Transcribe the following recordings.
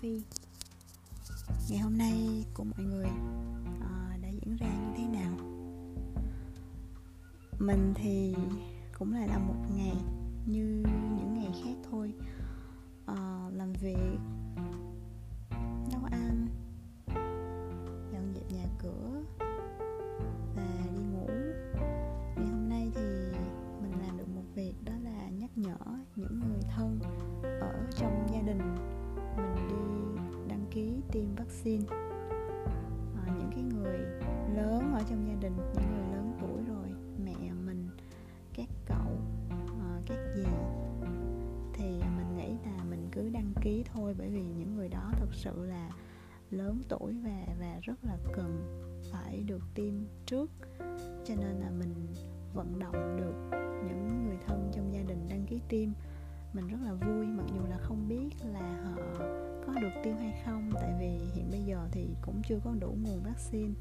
Phi Ngày hôm nay của mọi người uh, đã diễn ra như thế nào? Mình thì cũng là làm một ngày như những ngày khác thôi uh, Làm việc, rất là cần phải được tiêm trước. Cho nên là mình vận động được những người thân trong gia đình đăng ký tiêm. Mình rất là vui mặc dù là không biết là họ có được tiêm hay không tại vì hiện bây giờ thì cũng chưa có đủ nguồn vaccine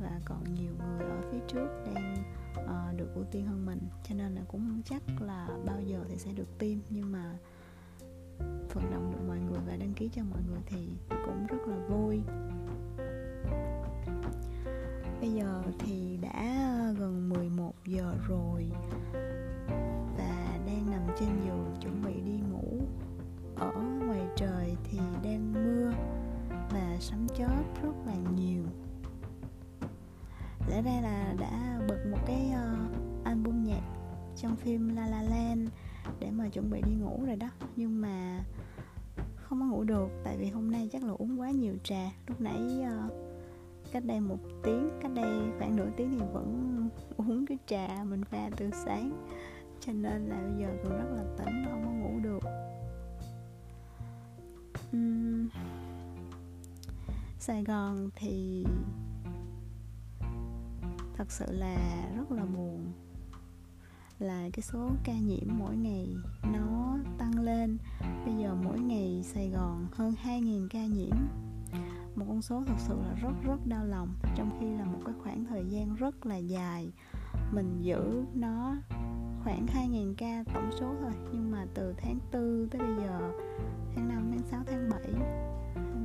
và còn nhiều người ở phía trước đang uh, được ưu tiên hơn mình. Cho nên là cũng không chắc là bao giờ thì sẽ được tiêm nhưng mà vận động được mọi người và đăng ký cho mọi người thì cũng rất là vui giờ thì đã ờ, gần 11 giờ rồi và đang nằm trên giường chuẩn bị đi ngủ. Ở ngoài trời thì đang mưa và sấm chớp rất là nhiều. Lẽ ra là đã bật một cái uh, album nhạc trong phim La La Land để mà chuẩn bị đi ngủ rồi đó. Nhưng mà không có ngủ được tại vì hôm nay chắc là uống quá nhiều trà. Lúc nãy uh, cách đây một tiếng cách đây khoảng nửa tiếng thì vẫn uống cái trà mình pha từ sáng. Cho nên là bây giờ cũng rất là tỉnh không có ngủ được. Uhm, Sài Gòn thì thật sự là rất là buồn. Là cái số ca nhiễm mỗi ngày nó tăng lên. Bây giờ mỗi ngày Sài Gòn hơn 2.000 ca nhiễm một con số thật sự là rất rất đau lòng. Trong khi là một cái khoảng thời gian rất là dài mình giữ nó khoảng 2.000 ca tổng số thôi. Nhưng mà từ tháng 4 tới bây giờ tháng 5, tháng 6, tháng 7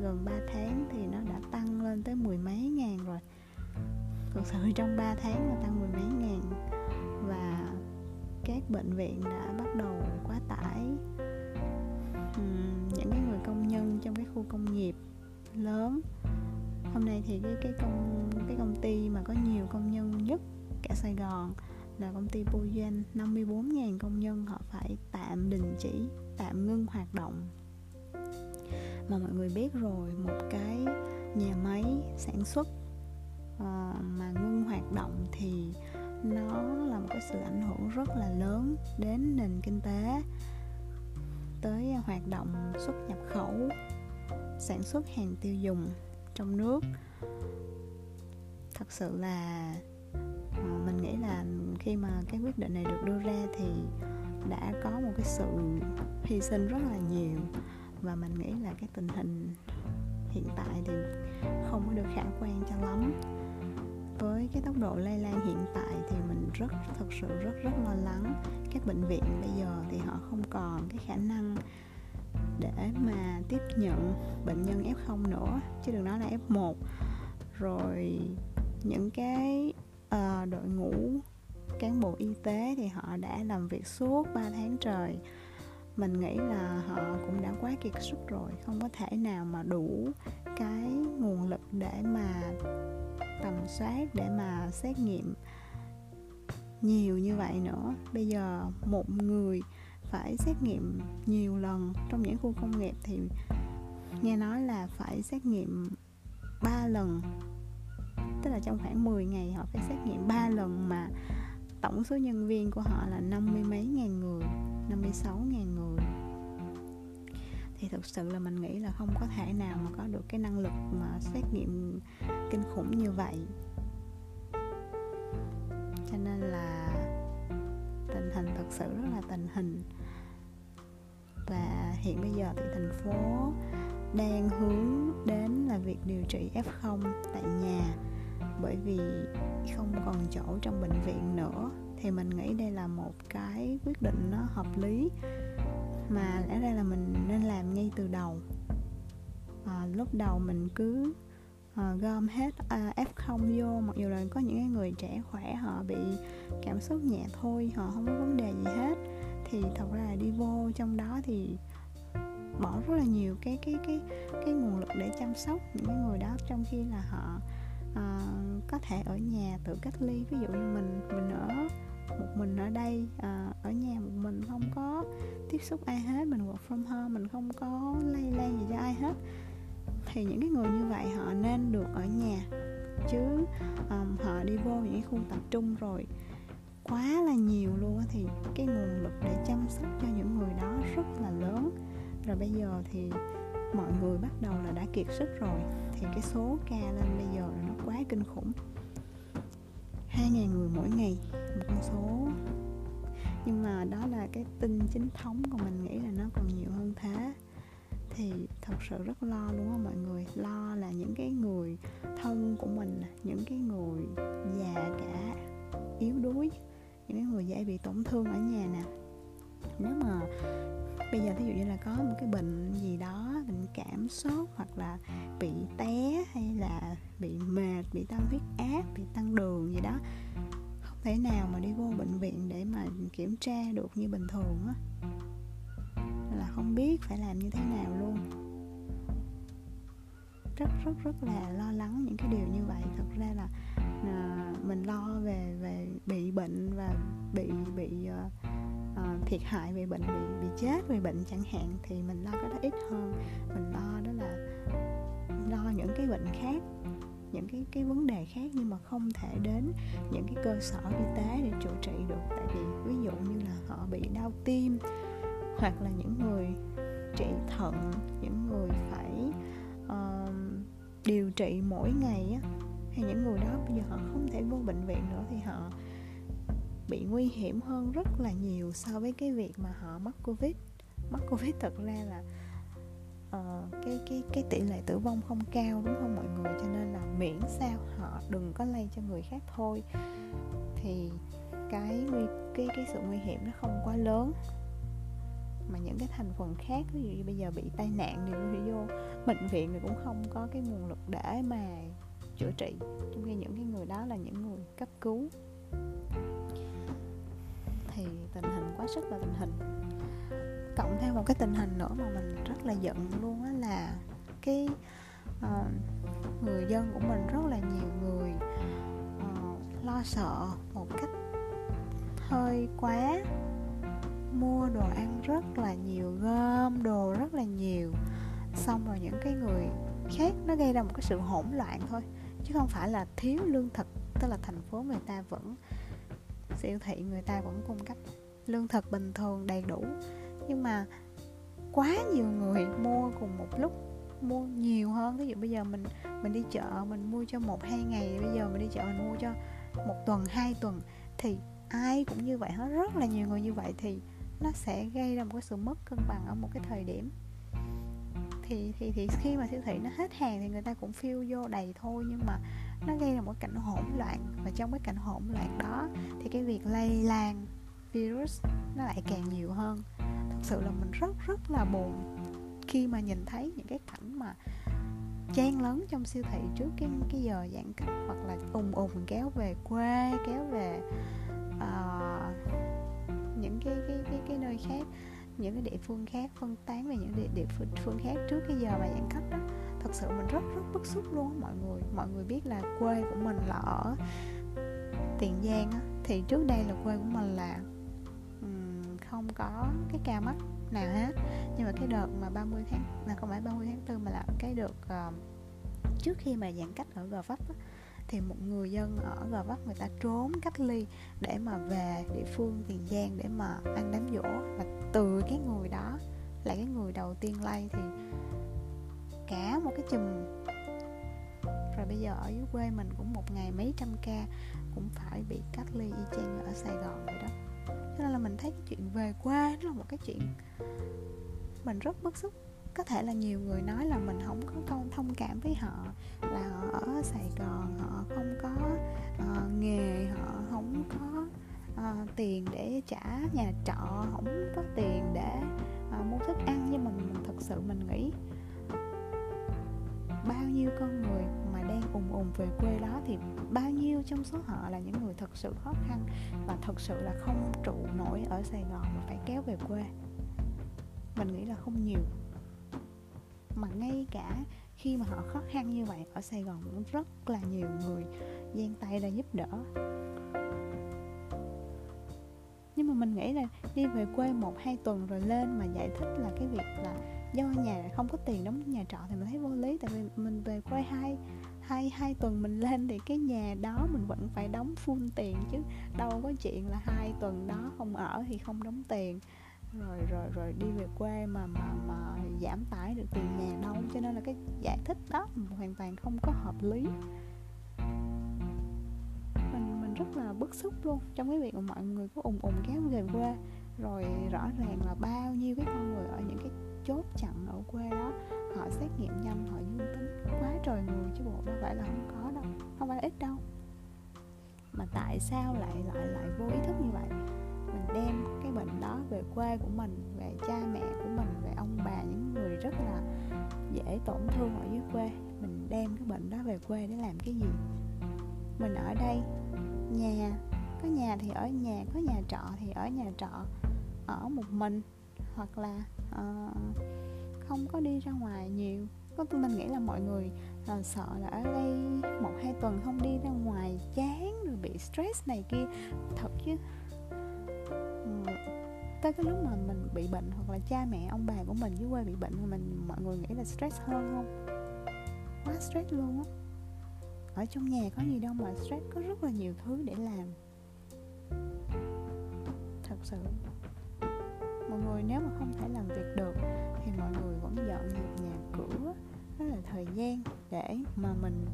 gần 3 tháng thì nó đã tăng lên tới mười mấy ngàn rồi. Thực sự trong 3 tháng là tăng mười mấy ngàn. Và các bệnh viện đã bắt đầu quá tải. Uhm, những cái người công nhân trong cái khu công nghiệp lớn. Hôm nay thì cái cái công cái công ty mà có nhiều công nhân nhất cả Sài Gòn là công ty Boyan 54.000 công nhân họ phải tạm đình chỉ tạm ngưng hoạt động. Mà mọi người biết rồi một cái nhà máy sản xuất uh, mà ngưng hoạt động thì nó là một cái sự ảnh hưởng rất là lớn đến nền kinh tế tới hoạt động xuất nhập khẩu sản xuất hàng tiêu dùng trong nước. Thật sự là ờ, mình nghĩ là khi mà cái quyết định này được đưa ra thì đã có một cái sự hy sinh rất là nhiều. Và mình nghĩ là cái tình hình hiện tại thì không có được khả quan cho lắm. Với cái tốc độ lây lan hiện tại thì mình rất, thật sự rất rất lo lắng. Các bệnh viện bây giờ thì họ không còn cái khả năng để mà tiếp nhận bệnh nhân F0 nữa chứ đừng nói là F1 rồi những cái uh, đội ngũ cán bộ y tế thì họ đã làm việc suốt 3 tháng trời. Mình nghĩ là họ cũng đã quá kiệt sức rồi không có thể nào mà đủ cái nguồn lực để mà tầm soát để mà xét nghiệm nhiều như vậy nữa. Bây giờ một người phải xét nghiệm nhiều lần. Trong những khu công nghiệp thì nghe nói là phải xét nghiệm 3 lần. Tức là trong khoảng 10 ngày họ phải xét nghiệm 3 lần mà tổng số nhân viên của họ là năm mươi mấy ngàn người 56 ngàn người. Thì thực sự là mình nghĩ là không có thể nào mà có được cái năng lực mà xét nghiệm kinh khủng như vậy. Cho nên là tình hình thật sự rất là tình hình. Và hiện bây giờ thì thành phố đang hướng đến là việc điều trị F0 tại nhà. Bởi vì không còn chỗ trong bệnh viện nữa thì mình nghĩ đây là một cái quyết định nó hợp lý mà lẽ ra là mình nên làm ngay từ đầu. À, lúc đầu mình cứ à, gom hết à, f0 vô mặc dù là có những cái người trẻ khỏe họ bị cảm xúc nhẹ thôi họ không có vấn đề gì hết. Thì thật ra là đi vô trong đó thì bỏ rất là nhiều cái cái cái cái nguồn lực để chăm sóc những cái người đó trong khi là họ uh, có thể ở nhà tự cách ly. Ví dụ như mình mình ở một mình ở đây uh, ở nhà một mình không có tiếp xúc ai hết mình work from home mình không có lây lan gì cho ai hết thì những cái người như vậy họ nên được ở nhà chứ um, họ đi vô những khu tập trung rồi quá là nhiều luôn thì cái nguồn lực để chăm sóc cho những người đó rất là lớn. Rồi bây giờ thì mọi người bắt đầu là đã kiệt sức rồi thì cái số ca lên bây giờ là nó quá kinh khủng. 2.000 người mỗi ngày một con số. Nhưng mà đó là cái tin chính thống còn mình nghĩ là nó còn nhiều thì thật sự rất lo luôn á mọi người. Lo là những cái người thân của mình những cái người già cả, yếu đuối, những cái người dễ bị tổn thương ở nhà nè. Nếu mà bây giờ thí dụ như là có một cái bệnh gì đó, bệnh cảm sốt hoặc là bị té hay là bị mệt, bị tăng huyết áp, bị tăng đường gì đó, không thể nào mà đi vô bệnh viện để mà kiểm tra được như bình thường á không biết phải làm như thế nào luôn. Rất rất rất là lo lắng những cái điều như vậy. Thật ra là à, mình lo về về bị bệnh và bị bị uh, uh, thiệt hại về bệnh bị bị chết về bệnh chẳng hạn thì mình lo cái đó ít hơn. Mình lo đó là lo những cái bệnh khác những cái cái vấn đề khác nhưng mà không thể đến những cái cơ sở y tế để chữa trị được. Tại vì ví dụ như là họ bị đau tim hoặc là những người trị thận những người phải uh, điều trị mỗi ngày á hay những người đó bây giờ họ không thể vô bệnh viện nữa thì họ bị nguy hiểm hơn rất là nhiều so với cái việc mà họ mắc covid. Mắc covid thật ra là uh, cái cái cái tỷ lệ tử vong không cao đúng không mọi người? Cho nên là miễn sao họ đừng có lây cho người khác thôi. Thì cái nguy cái cái sự nguy hiểm nó không quá lớn mà những cái thành phần khác ví dụ như bây giờ bị tai nạn thì đi vô bệnh viện thì cũng không có cái nguồn lực để mà chữa trị. Trong khi những cái người đó là những người cấp cứu. Thì tình hình quá sức là tình hình. Cộng thêm một cái tình hình nữa mà mình rất là giận luôn á là cái uh, người dân của mình rất là nhiều người uh, lo sợ một cách hơi quá mua đồ ăn rất là nhiều, gom đồ rất là nhiều. Xong rồi những cái người khác nó gây ra một cái sự hỗn loạn thôi, chứ không phải là thiếu lương thực, tức là thành phố người ta vẫn, siêu thị người ta vẫn cung cấp lương thực bình thường đầy đủ. Nhưng mà quá nhiều người mua cùng một lúc, mua nhiều hơn. Ví dụ bây giờ mình mình đi chợ, mình mua cho một, hai ngày, bây giờ mình đi chợ mình mua cho một tuần, hai tuần, thì ai cũng như vậy hết. Rất là nhiều người như vậy thì nó sẽ gây ra một cái sự mất cân bằng ở một cái thời điểm. Thì thì thì khi mà siêu thị nó hết hàng thì người ta cũng phiêu vô đầy thôi nhưng mà nó gây ra một cảnh hỗn loạn. Và trong cái cảnh hỗn loạn đó thì cái việc lây lan virus nó lại càng nhiều hơn. Thật sự là mình rất rất là buồn khi mà nhìn thấy những cái cảnh mà chen lấn trong siêu thị trước cái cái giờ giãn cách hoặc là ùng ùng kéo về quê kéo về uh, những cái cái cái cái nơi khác những cái địa phương khác phân tán về những địa, địa phương khác trước cái giờ mà giãn cách đó. Thật sự mình rất rất bức xúc luôn mọi người. Mọi người biết là quê của mình là ở tiền giang á, thì trước đây là quê của mình là um, không có cái ca mắc nào hết. Nhưng mà cái đợt mà 30 tháng là không phải 30 tháng 4 mà là cái đợt uh, trước khi mà giãn cách ở Gò Vấp á, thì một người dân ở Gò Vấp người ta trốn cách ly để mà về địa phương Tiền Giang để mà ăn đám dỗ và từ cái người đó là cái người đầu tiên lây thì cả một cái chùm. Rồi bây giờ ở dưới quê mình cũng một ngày mấy trăm ca cũng phải bị cách ly y chang ở Sài Gòn vậy đó. Cho nên là mình thấy cái chuyện về quê nó là một cái chuyện mình rất bức xúc có thể là nhiều người nói là mình không có thông thông cảm với họ là họ ở Sài Gòn họ không có uh, nghề họ không có uh, tiền để trả nhà trọ không có tiền để uh, mua thức ăn. Nhưng mà mình thật sự mình nghĩ bao nhiêu con người mà đang ùng ùng về quê đó thì bao nhiêu trong số họ là những người thật sự khó khăn và thật sự là không trụ nổi ở Sài Gòn mà phải kéo về quê. Mình nghĩ là không nhiều mà ngay cả khi mà họ khó khăn như vậy, ở Sài Gòn cũng rất là nhiều người giang tay ra giúp đỡ. Nhưng mà mình nghĩ là đi về quê một, hai tuần rồi lên mà giải thích là cái việc là do nhà không có tiền đóng nhà trọ thì mình thấy vô lý. Tại vì mình về quê hai hai hai tuần mình lên thì cái nhà đó mình vẫn phải đóng full tiền chứ đâu có chuyện là hai tuần đó không ở thì không đóng tiền rồi rồi rồi đi về quê mà mà mà giảm tải được tiền nhà đâu cho nên là cái giải thích đó hoàn toàn không có hợp lý. Mình mình rất là bức xúc luôn trong cái việc mà mọi người cứ ùng ùng kéo về quê. Rồi rõ ràng là bao nhiêu cái con người ở những cái chốt chặn ở quê đó, họ xét nghiệm nhanh, họ dương tính. Quá trời người chứ bộ đâu phải là không có đâu, không phải là ít đâu. Mà tại sao lại lại lại vô ý thức như vậy? Mình đem cái bệnh đó về quê của mình về cha mẹ của mình về ông bà những người rất là dễ tổn thương ở dưới quê. Mình đem cái bệnh đó về quê để làm cái gì? Mình ở đây nhà có nhà thì ở nhà có nhà trọ thì ở nhà trọ ở một mình hoặc là uh, không có đi ra ngoài nhiều. Có mình nghĩ là mọi người là sợ là ở đây một hai tuần không đi ra ngoài chán rồi bị stress này kia. Thật chứ tới cái lúc mà mình bị bệnh hoặc là cha mẹ ông bà của mình dưới quê bị bệnh thì mình mọi người nghĩ là stress hơn không? Quá stress luôn á. Ở trong nhà có gì đâu mà stress có rất là nhiều thứ để làm. Thật sự. Mọi người nếu mà không thể làm việc được thì mọi người vẫn dọn dẹp nhà cửa đó là thời gian để mà mình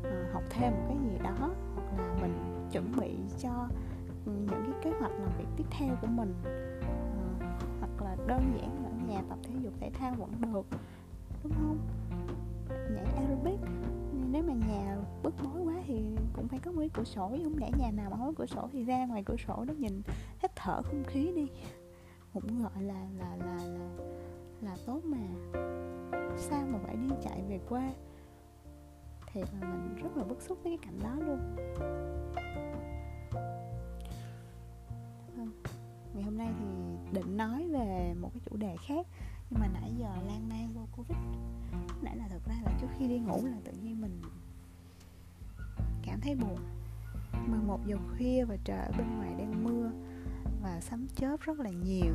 uh, học thêm một cái gì đó hoặc là mình chuẩn bị cho những cái kế hoạch làm việc tiếp theo của mình. À, hoặc là đơn giản là ở nhà tập thể dục thể thao vẫn được đúng không? Nhảy aerobic. Nếu mà nhà bức bối quá thì cũng phải có mấy cửa sổ không lẽ nhà nào mà không có cửa sổ thì ra ngoài cửa sổ đó nhìn hít thở không khí đi. Cũng gọi là là là là là tốt mà. Sao mà phải đi chạy về quê thì là mình rất là bức xúc với cái cảnh đó luôn. Ngày hôm nay thì định nói về một cái chủ đề khác, nhưng mà nãy giờ lan man vô covid. Nãy là thật ra là trước khi đi ngủ là tự nhiên mình cảm thấy buồn. 11 giờ khuya và trời ở bên ngoài đang mưa và sấm chớp rất là nhiều.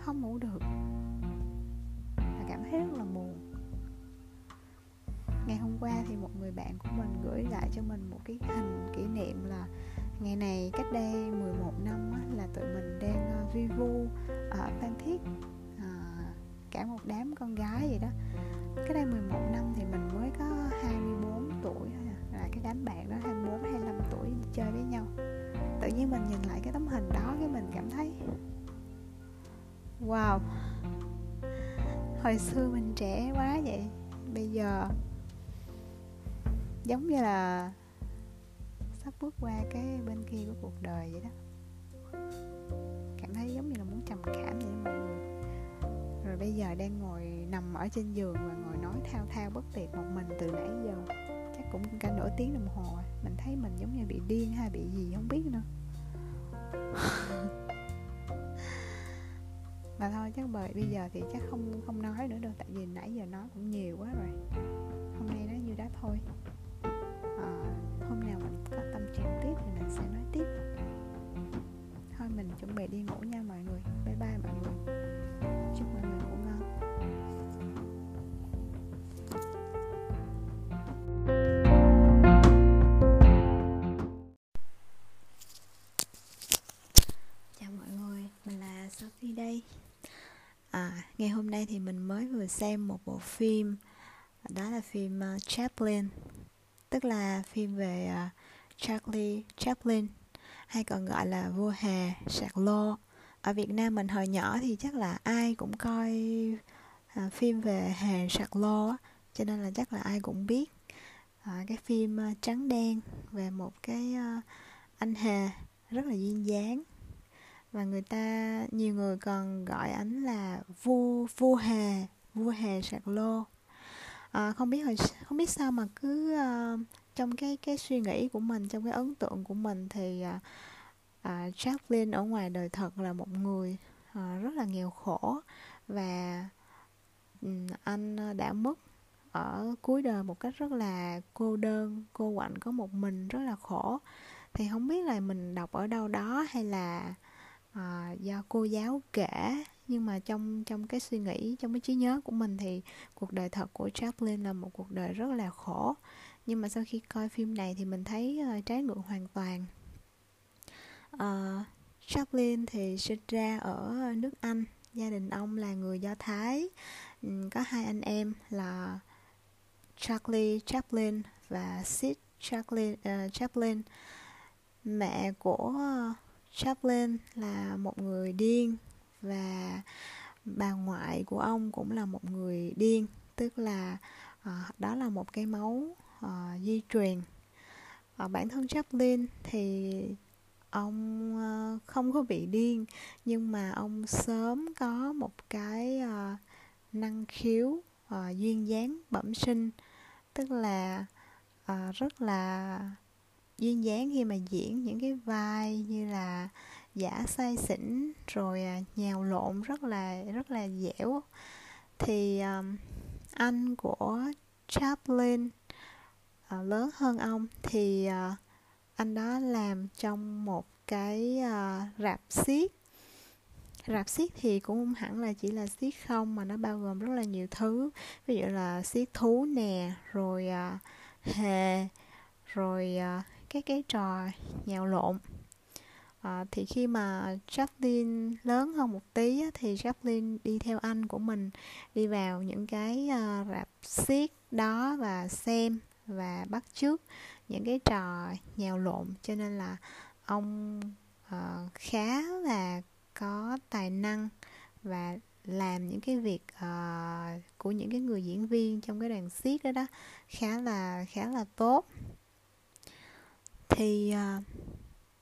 Không ngủ được. Và cảm thấy rất là buồn. Ngày hôm qua thì một người bạn của mình gửi lại cho mình một cái hình kỷ niệm là ngày này cách đây 11 năm á, là tụi mình đang uh, vi vu ở Phan Thiết. À, cả một đám con gái vậy đó. Cái đây 11 năm thì mình mới có 24 tuổi à, là cái đám bạn đó 24 25 tuổi chơi với nhau. Tự nhiên mình nhìn lại cái tấm hình đó cái mình cảm thấy wow hồi xưa mình trẻ quá vậy. Bây giờ giống như là sắp bước qua cái bên kia của cuộc đời vậy đó. Cảm thấy giống như là muốn trầm cảm vậy đó mọi người. Rồi bây giờ đang ngồi nằm ở trên giường và ngồi nói thao thao bất tuyệt một mình từ nãy giờ. Chắc cũng cả nửa tiếng đồng hồ à. mình thấy mình giống như bị điên hay bị gì không biết nữa. Mà thôi chắc bởi bây giờ thì chắc không không nói nữa đâu, tại vì nãy giờ nói cũng nhiều quá rồi. Hôm nay nói như đó thôi à, hôm nào mình có tâm trạng tiếp thì mình sẽ nói tiếp. Thôi mình chuẩn bị đi ngủ nha mọi người. Bye bye mọi người. Chúc mọi người ngủ ngon. Chào mọi người mình là Sophie đây. À, ngày hôm nay thì mình mới vừa xem một bộ phim. Đó là phim uh, Chaplin tức là phim về uh, Charlie Chaplin hay còn gọi là vua hè lô. Ở Việt Nam mình hồi nhỏ thì chắc là ai cũng coi uh, phim về hè Charlot cho nên là chắc là ai cũng biết. Uh, cái phim uh, trắng đen về một cái uh, anh hề rất là duyên dáng. Và người ta nhiều người còn gọi ảnh là vua vua hề vua hề sạc lô à, không biết hồi không biết sao mà cứ à, trong cái cái suy nghĩ của mình trong cái ấn tượng của mình thì à, à, Jacqueline ở ngoài đời thật là một người à, rất là nghèo khổ và um, anh đã mất ở cuối đời một cách rất là cô đơn cô quạnh có một mình rất là khổ. Thì không biết là mình đọc ở đâu đó hay là à, do cô giáo kể nhưng mà trong trong cái suy nghĩ trong cái trí nhớ của mình thì cuộc đời thật của Chaplin là một cuộc đời rất là khổ. Nhưng mà sau khi coi phim này thì mình thấy uh, trái ngược hoàn toàn. Ờ, uh, Chaplin thì sinh ra ở nước Anh. Gia đình ông là người Do Thái. Ừ, có hai anh em là Charlie Chaplin và Sid Chaplin, uh, Chaplin. Mẹ của Chaplin là một người điên và bà ngoại của ông cũng là một người điên tức là uh, đó là một cái máu uh, di truyền. Ở bản thân Chaplin thì ông không có bị điên nhưng mà ông sớm có một cái năng khiếu duyên dáng bẩm sinh. Tức là rất là duyên dáng khi mà diễn những cái vai như là giả say xỉn rồi à, nhào lộn rất là rất là dẻo. Thì um, anh của Chaplin uh, lớn hơn ông thì uh, anh đó làm trong một cái uh, rạp xiếc. Rạp xiếc thì cũng không hẳn là chỉ là xiếc không mà nó bao gồm rất là nhiều thứ. Ví dụ là xiếc thú nè rồi uh, hề rồi uh, các cái trò nhào lộn à, thì khi mà Jacqueline lớn hơn một tí á, thì Jacqueline đi theo anh của mình đi vào những cái uh, rạp xiếc đó và xem và bắt chước những cái trò nhào lộn. Cho nên là ông uh, khá là có tài năng và làm những cái việc uh, của những cái người diễn viên trong cái đoàn xiếc đó đó khá là khá là tốt. Thì uh,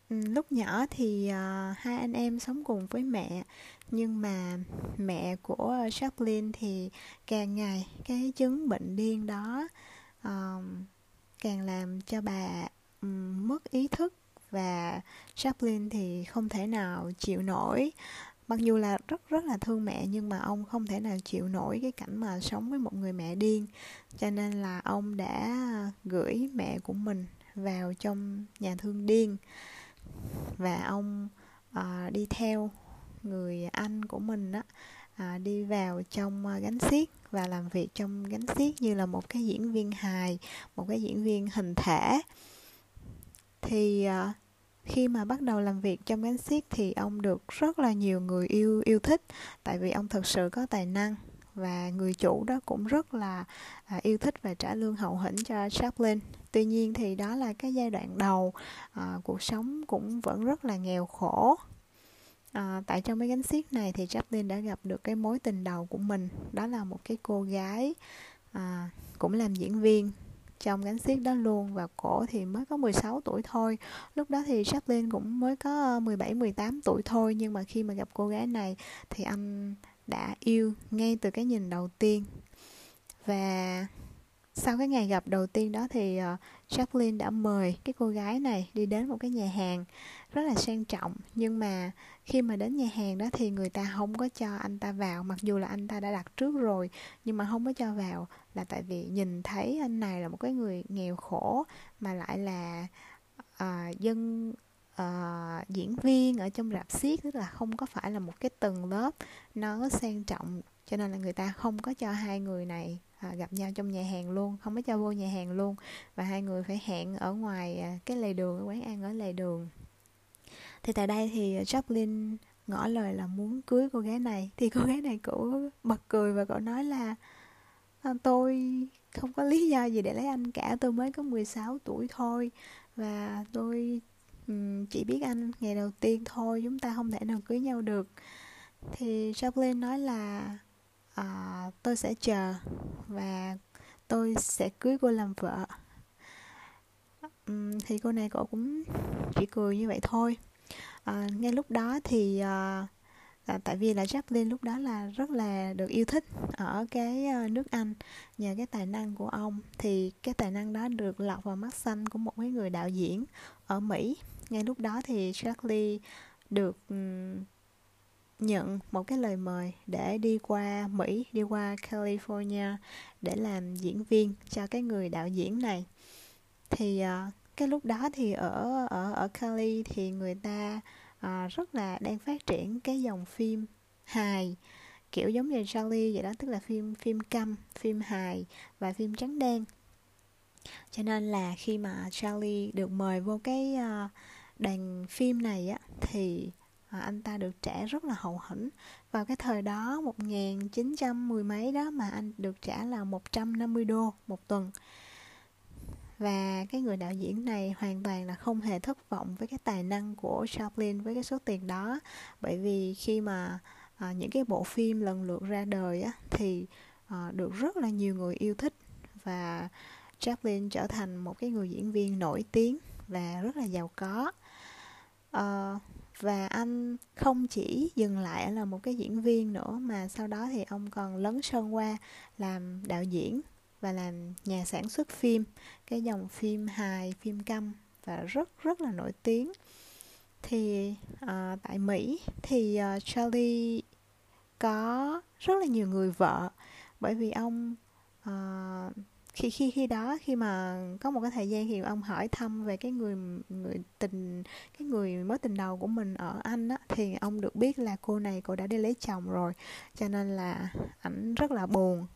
Ừ, lúc nhỏ thì uh, hai anh em sống cùng với mẹ nhưng mà mẹ của Jacqueline thì càng ngày cái chứng bệnh điên đó uh, càng làm cho bà um, mất ý thức và Chaplin thì không thể nào chịu nổi. Mặc dù là rất rất là thương mẹ nhưng mà ông không thể nào chịu nổi cái cảnh mà sống với một người mẹ điên. Cho nên là ông đã gửi mẹ của mình vào trong nhà thương điên và ông à, đi theo người anh của mình á à, đi vào trong ờ, gánh xiếc và làm việc trong gánh xiếc như là một cái diễn viên hài một cái diễn viên hình thể. Thì à, khi mà bắt đầu làm việc trong gánh xiếc thì ông được rất là nhiều người yêu yêu thích tại vì ông thực sự có tài năng và người chủ đó cũng rất là à, yêu thích và trả lương hậu hĩnh cho Chaplin. Tuy nhiên thì đó là cái giai đoạn đầu à, cuộc sống cũng vẫn rất là nghèo khổ. À, tại trong mấy gánh xiếc này thì Chaplin đã gặp được cái mối tình đầu của mình đó là một cái cô gái à, cũng làm diễn viên trong gánh xiếc đó luôn và cổ thì mới có 16 tuổi thôi lúc đó thì Chaplin cũng mới có ờ, 17 18 tuổi thôi nhưng mà khi mà gặp cô gái này thì anh đã yêu ngay từ cái nhìn đầu tiên. Và sau cái ngày gặp đầu tiên đó thì uh, Jacqueline đã mời cái cô gái này đi đến một cái nhà hàng rất là sang trọng. Nhưng mà khi mà đến nhà hàng đó thì người ta không có cho anh ta vào mặc dù là anh ta đã đặt trước rồi nhưng mà không có cho vào là tại vì nhìn thấy anh này là một cái người nghèo khổ mà lại là uh, dân uh, diễn viên ở trong rạp xiếc tức là không có phải là một cái tầng lớp nó sang trọng cho nên là người ta không có cho hai người này à, gặp nhau trong nhà hàng luôn không có cho vô nhà hàng luôn. Và hai người phải hẹn ở ngoài à, cái lề đường cái quán ăn ở lề đường. Thì tại đây thì Joplin ngỏ lời là muốn cưới cô gái này. Thì cô gái này cũng bật cười và cậu nói là tôi không có lý do gì để lấy anh cả tôi mới có 16 tuổi thôi và tôi chỉ biết anh ngày đầu tiên thôi chúng ta không thể nào cưới nhau được. Thì Chaplin nói là à, tôi sẽ chờ và tôi sẽ cưới cô làm vợ. Uhm, thì cô này cậu cũng chỉ cười như vậy thôi. À, ngay lúc đó thì uh, à, tại vì là Jacqueline lúc đó là rất là được yêu thích ở cái ờ, nước Anh nhờ cái tài năng của ông. Thì cái tài năng đó được lọt vào mắt xanh của một cái người đạo diễn ở Mỹ ngay lúc đó thì Charlie được nhận một cái lời mời để đi qua Mỹ, đi qua California để làm diễn viên cho cái người đạo diễn này. Thì uh, cái lúc đó thì ở ở ở Cali thì người ta uh, rất là đang phát triển cái dòng phim hài kiểu giống như Charlie vậy đó tức là phim phim câm phim hài và phim trắng đen cho nên là khi mà Charlie được mời vô cái uh, đoàn phim này á thì à, anh ta được trả rất là hậu hĩnh. Vào cái thời đó 1910 mấy đó mà anh được trả là 150 đô một tuần. Và cái người đạo diễn này hoàn toàn là không hề thất vọng với cái tài năng của Chaplin với cái số tiền đó. Bởi vì khi mà à, những cái bộ phim lần lượt ra đời á, thì à, được rất là nhiều người yêu thích. Và Chaplin trở thành một cái người diễn viên nổi tiếng và rất là giàu có uh, và anh không chỉ dừng lại là một cái diễn viên nữa mà sau đó thì ông còn lấn sân qua làm đạo diễn và làm nhà sản xuất phim cái dòng phim hài phim câm và rất rất là nổi tiếng. Thì uh, tại Mỹ thì uh, Charlie có rất là nhiều người vợ bởi vì ông uh, khi khi khi đó khi mà có một cái thời gian thì ông hỏi thăm về cái người người tình cái người mối tình đầu của mình ở anh á thì ông được biết là cô này cô đã đi lấy chồng rồi. Cho nên là ảnh rất là buồn.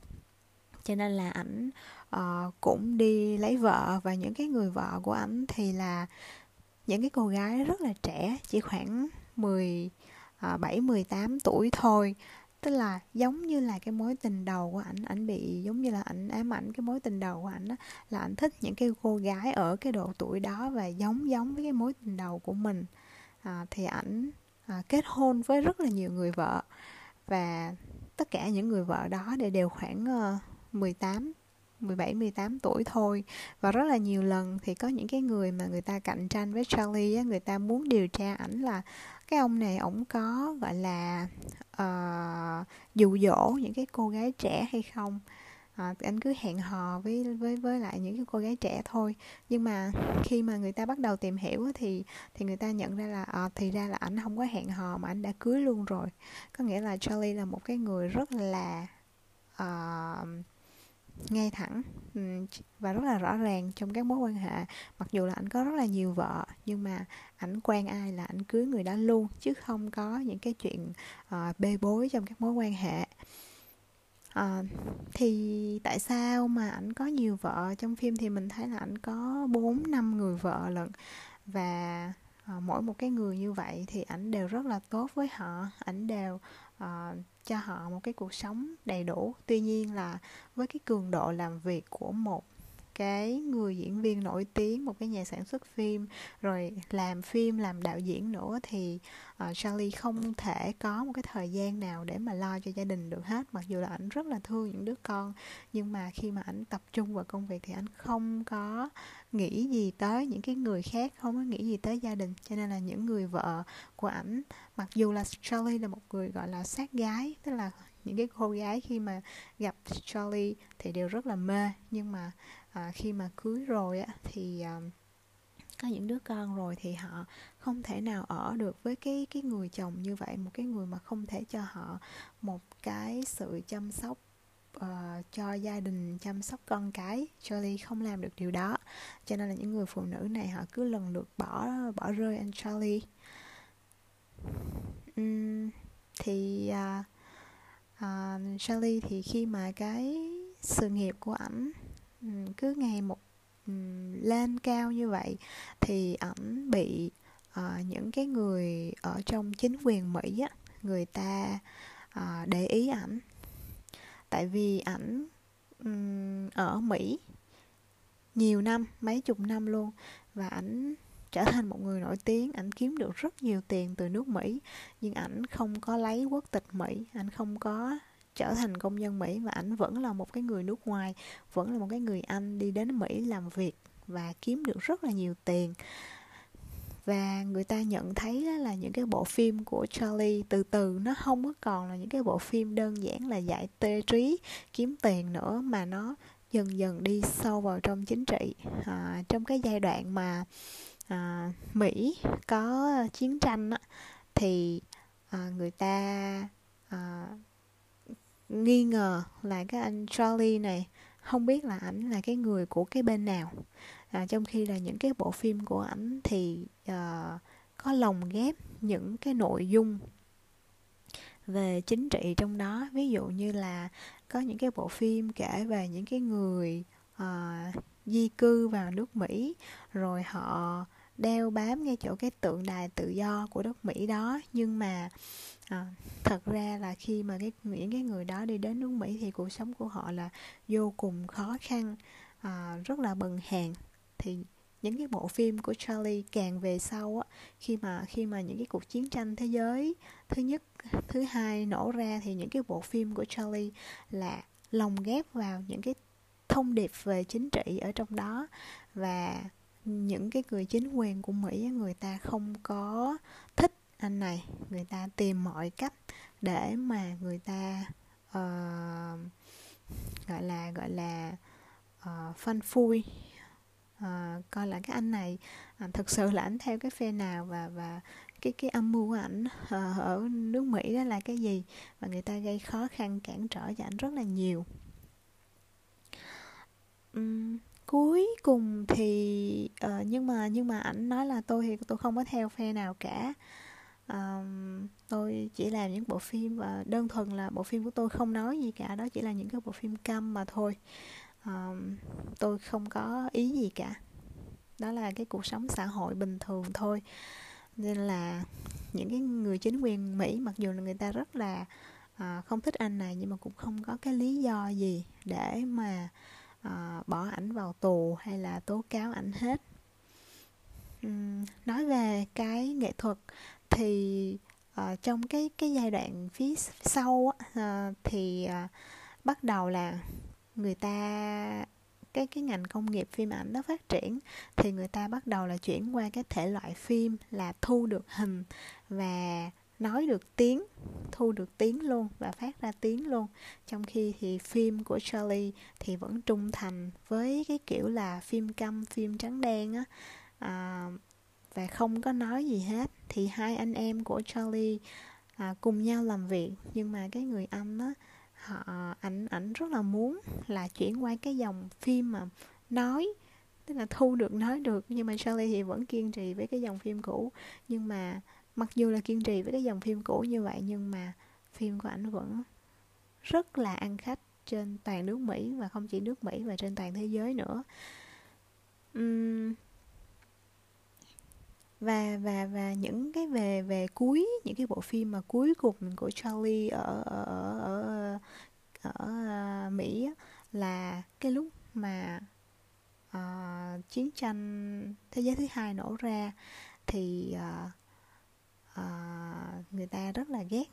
Cho nên là ảnh uh, cũng đi lấy vợ và những cái người vợ của ảnh thì là những cái cô gái rất là trẻ chỉ khoảng 10 uh, 7 18 tuổi thôi tức là giống như là cái mối tình đầu của ảnh ảnh bị giống như là ảnh ám ảnh cái mối tình đầu của ảnh là ảnh thích những cái cô gái ở cái độ tuổi đó và giống giống với cái mối tình đầu của mình. À, thì ảnh à, kết hôn với rất là nhiều người vợ và tất cả những người vợ đó đều đều khoảng uh, 18 17 18 tuổi thôi. Và rất là nhiều lần thì có những cái người mà người ta cạnh tranh với Charlie á, người ta muốn điều tra ảnh là cái ông này ổng có gọi là uh, dụ dỗ những cái cô gái trẻ hay không? À, anh cứ hẹn hò với với với lại những cái cô gái trẻ thôi. Nhưng mà khi mà người ta bắt đầu tìm hiểu thì thì người ta nhận ra là à, thì ra là ảnh không có hẹn hò mà anh đã cưới luôn rồi. Có nghĩa là Charlie là một cái người rất là uh, ngay thẳng. Ừ, và rất là rõ ràng trong các mối quan hệ. Mặc dù là anh có rất là nhiều vợ nhưng mà ảnh quen ai là ảnh cưới người đó luôn chứ không có những cái chuyện uh, bê bối trong các mối quan hệ. Uh, thì tại sao mà ảnh có nhiều vợ? Trong phim thì mình thấy là ảnh có bốn năm người vợ lận. Và uh, mỗi một cái người như vậy thì ảnh đều rất là tốt với họ. Ảnh đều uh, cho họ một cái cuộc sống đầy đủ. Tuy nhiên là với cái cường độ làm việc của một cái người diễn viên nổi tiếng một cái nhà sản xuất phim rồi làm phim làm đạo diễn nữa thì uh, Charlie không thể có một cái thời gian nào để mà lo cho gia đình được hết. Mặc dù là ảnh rất là thương những đứa con nhưng mà khi mà ảnh tập trung vào công việc thì ảnh không có nghĩ gì tới những cái người khác không có nghĩ gì tới gia đình. Cho nên là những người vợ của ảnh mặc dù là Charlie là một người gọi là sát gái tức là những cái cô gái khi mà gặp Charlie thì đều rất là mê nhưng mà à, khi mà cưới rồi á thì à, có những đứa con rồi thì họ không thể nào ở được với cái cái người chồng như vậy một cái người mà không thể cho họ một cái sự chăm sóc uh, cho gia đình chăm sóc con cái Charlie không làm được điều đó. Cho nên là những người phụ nữ này họ cứ lần lượt bỏ bỏ rơi anh Charlie. Um, thì uh, uh, Charlie thì khi mà cái sự nghiệp của ảnh cứ ngày một lên cao như vậy thì ảnh bị uh, những cái người ở trong chính quyền mỹ á người ta uh, để ý ảnh tại vì ảnh um, ở mỹ nhiều năm mấy chục năm luôn và ảnh trở thành một người nổi tiếng ảnh kiếm được rất nhiều tiền từ nước mỹ nhưng ảnh không có lấy quốc tịch mỹ ảnh không có trở thành công dân Mỹ và ảnh vẫn là một cái người nước ngoài vẫn là một cái người Anh đi đến Mỹ làm việc và kiếm được rất là nhiều tiền. Và người ta nhận thấy là những cái bộ phim của Charlie từ từ nó không có còn là những cái bộ phim đơn giản là giải tê trí kiếm tiền nữa mà nó dần dần đi sâu vào trong chính trị. À, trong cái giai đoạn mà à, Mỹ có chiến tranh á, thì à, người ta à, nghi ngờ là cái anh Charlie này không biết là ảnh là cái người của cái bên nào. À, trong khi là những cái bộ phim của ảnh thì uh, có lồng ghép những cái nội dung về chính trị trong đó. Ví dụ như là có những cái bộ phim kể về những cái người uh, di cư vào nước Mỹ rồi họ đeo bám ngay chỗ cái tượng đài tự do của đất Mỹ đó. Nhưng mà à, thật ra là khi mà cái những cái người đó đi đến nước Mỹ thì cuộc sống của họ là vô cùng khó khăn à, rất là bần hàn. Thì những cái bộ phim của Charlie càng về sau á khi mà khi mà những cái cuộc chiến tranh thế giới thứ nhất thứ hai nổ ra thì những cái bộ phim của Charlie là lồng ghép vào những cái thông điệp về chính trị ở trong đó. Và những cái người chính quyền của Mỹ người ta không có thích anh này người ta tìm mọi cách để mà người ta uh, gọi là gọi là uh, phân phui. Uh, coi là cái anh này uh, thực sự là ảnh theo cái phe nào và và cái cái âm mưu của ảnh uh, ở nước Mỹ đó là cái gì? Và người ta gây khó khăn cản trở cho ảnh rất là nhiều. Um, cuối cùng thì uh, nhưng mà nhưng mà ảnh nói là tôi thì tôi không có theo phe nào cả um, tôi chỉ làm những bộ phim và đơn thuần là bộ phim của tôi không nói gì cả đó chỉ là những cái bộ phim câm mà thôi. Um, tôi không có ý gì cả. Đó là cái cuộc sống xã hội bình thường thôi. Nên là những cái người chính quyền mỹ mặc dù là người ta rất là à, không thích anh này nhưng mà cũng không có cái lý do gì để mà à, bỏ ảnh vào tù hay là tố cáo ảnh hết. Uhm, nói về cái nghệ thuật thì uh, trong cái cái giai đoạn phía sau uh, thì uh, bắt đầu là người ta cái cái ngành công nghiệp phim ảnh nó phát triển thì người ta bắt đầu là chuyển qua cái thể loại phim là thu được hình và nói được tiếng thu được tiếng luôn và phát ra tiếng luôn. Trong khi thì phim của Charlie thì vẫn trung thành với cái kiểu là phim câm phim trắng đen á. À, và không có nói gì hết thì hai anh em của Charlie à, cùng nhau làm việc. Nhưng mà cái người anh á họ ảnh ảnh rất là muốn là chuyển qua cái dòng phim mà nói tức là thu được nói được. Nhưng mà Charlie thì vẫn kiên trì với cái dòng phim cũ. Nhưng mà mặc dù là kiên trì với cái dòng phim cũ như vậy nhưng mà phim của ảnh vẫn rất là ăn khách trên toàn nước Mỹ và không chỉ nước Mỹ và trên toàn thế giới nữa. Uhm, và và và những cái về về cuối những cái bộ phim mà cuối cùng của Charlie ở ở ở, ở, ở ờ, Mỹ là cái lúc mà uh, chiến tranh thế giới thứ hai nổ ra thì uh, uh, người ta rất là ghét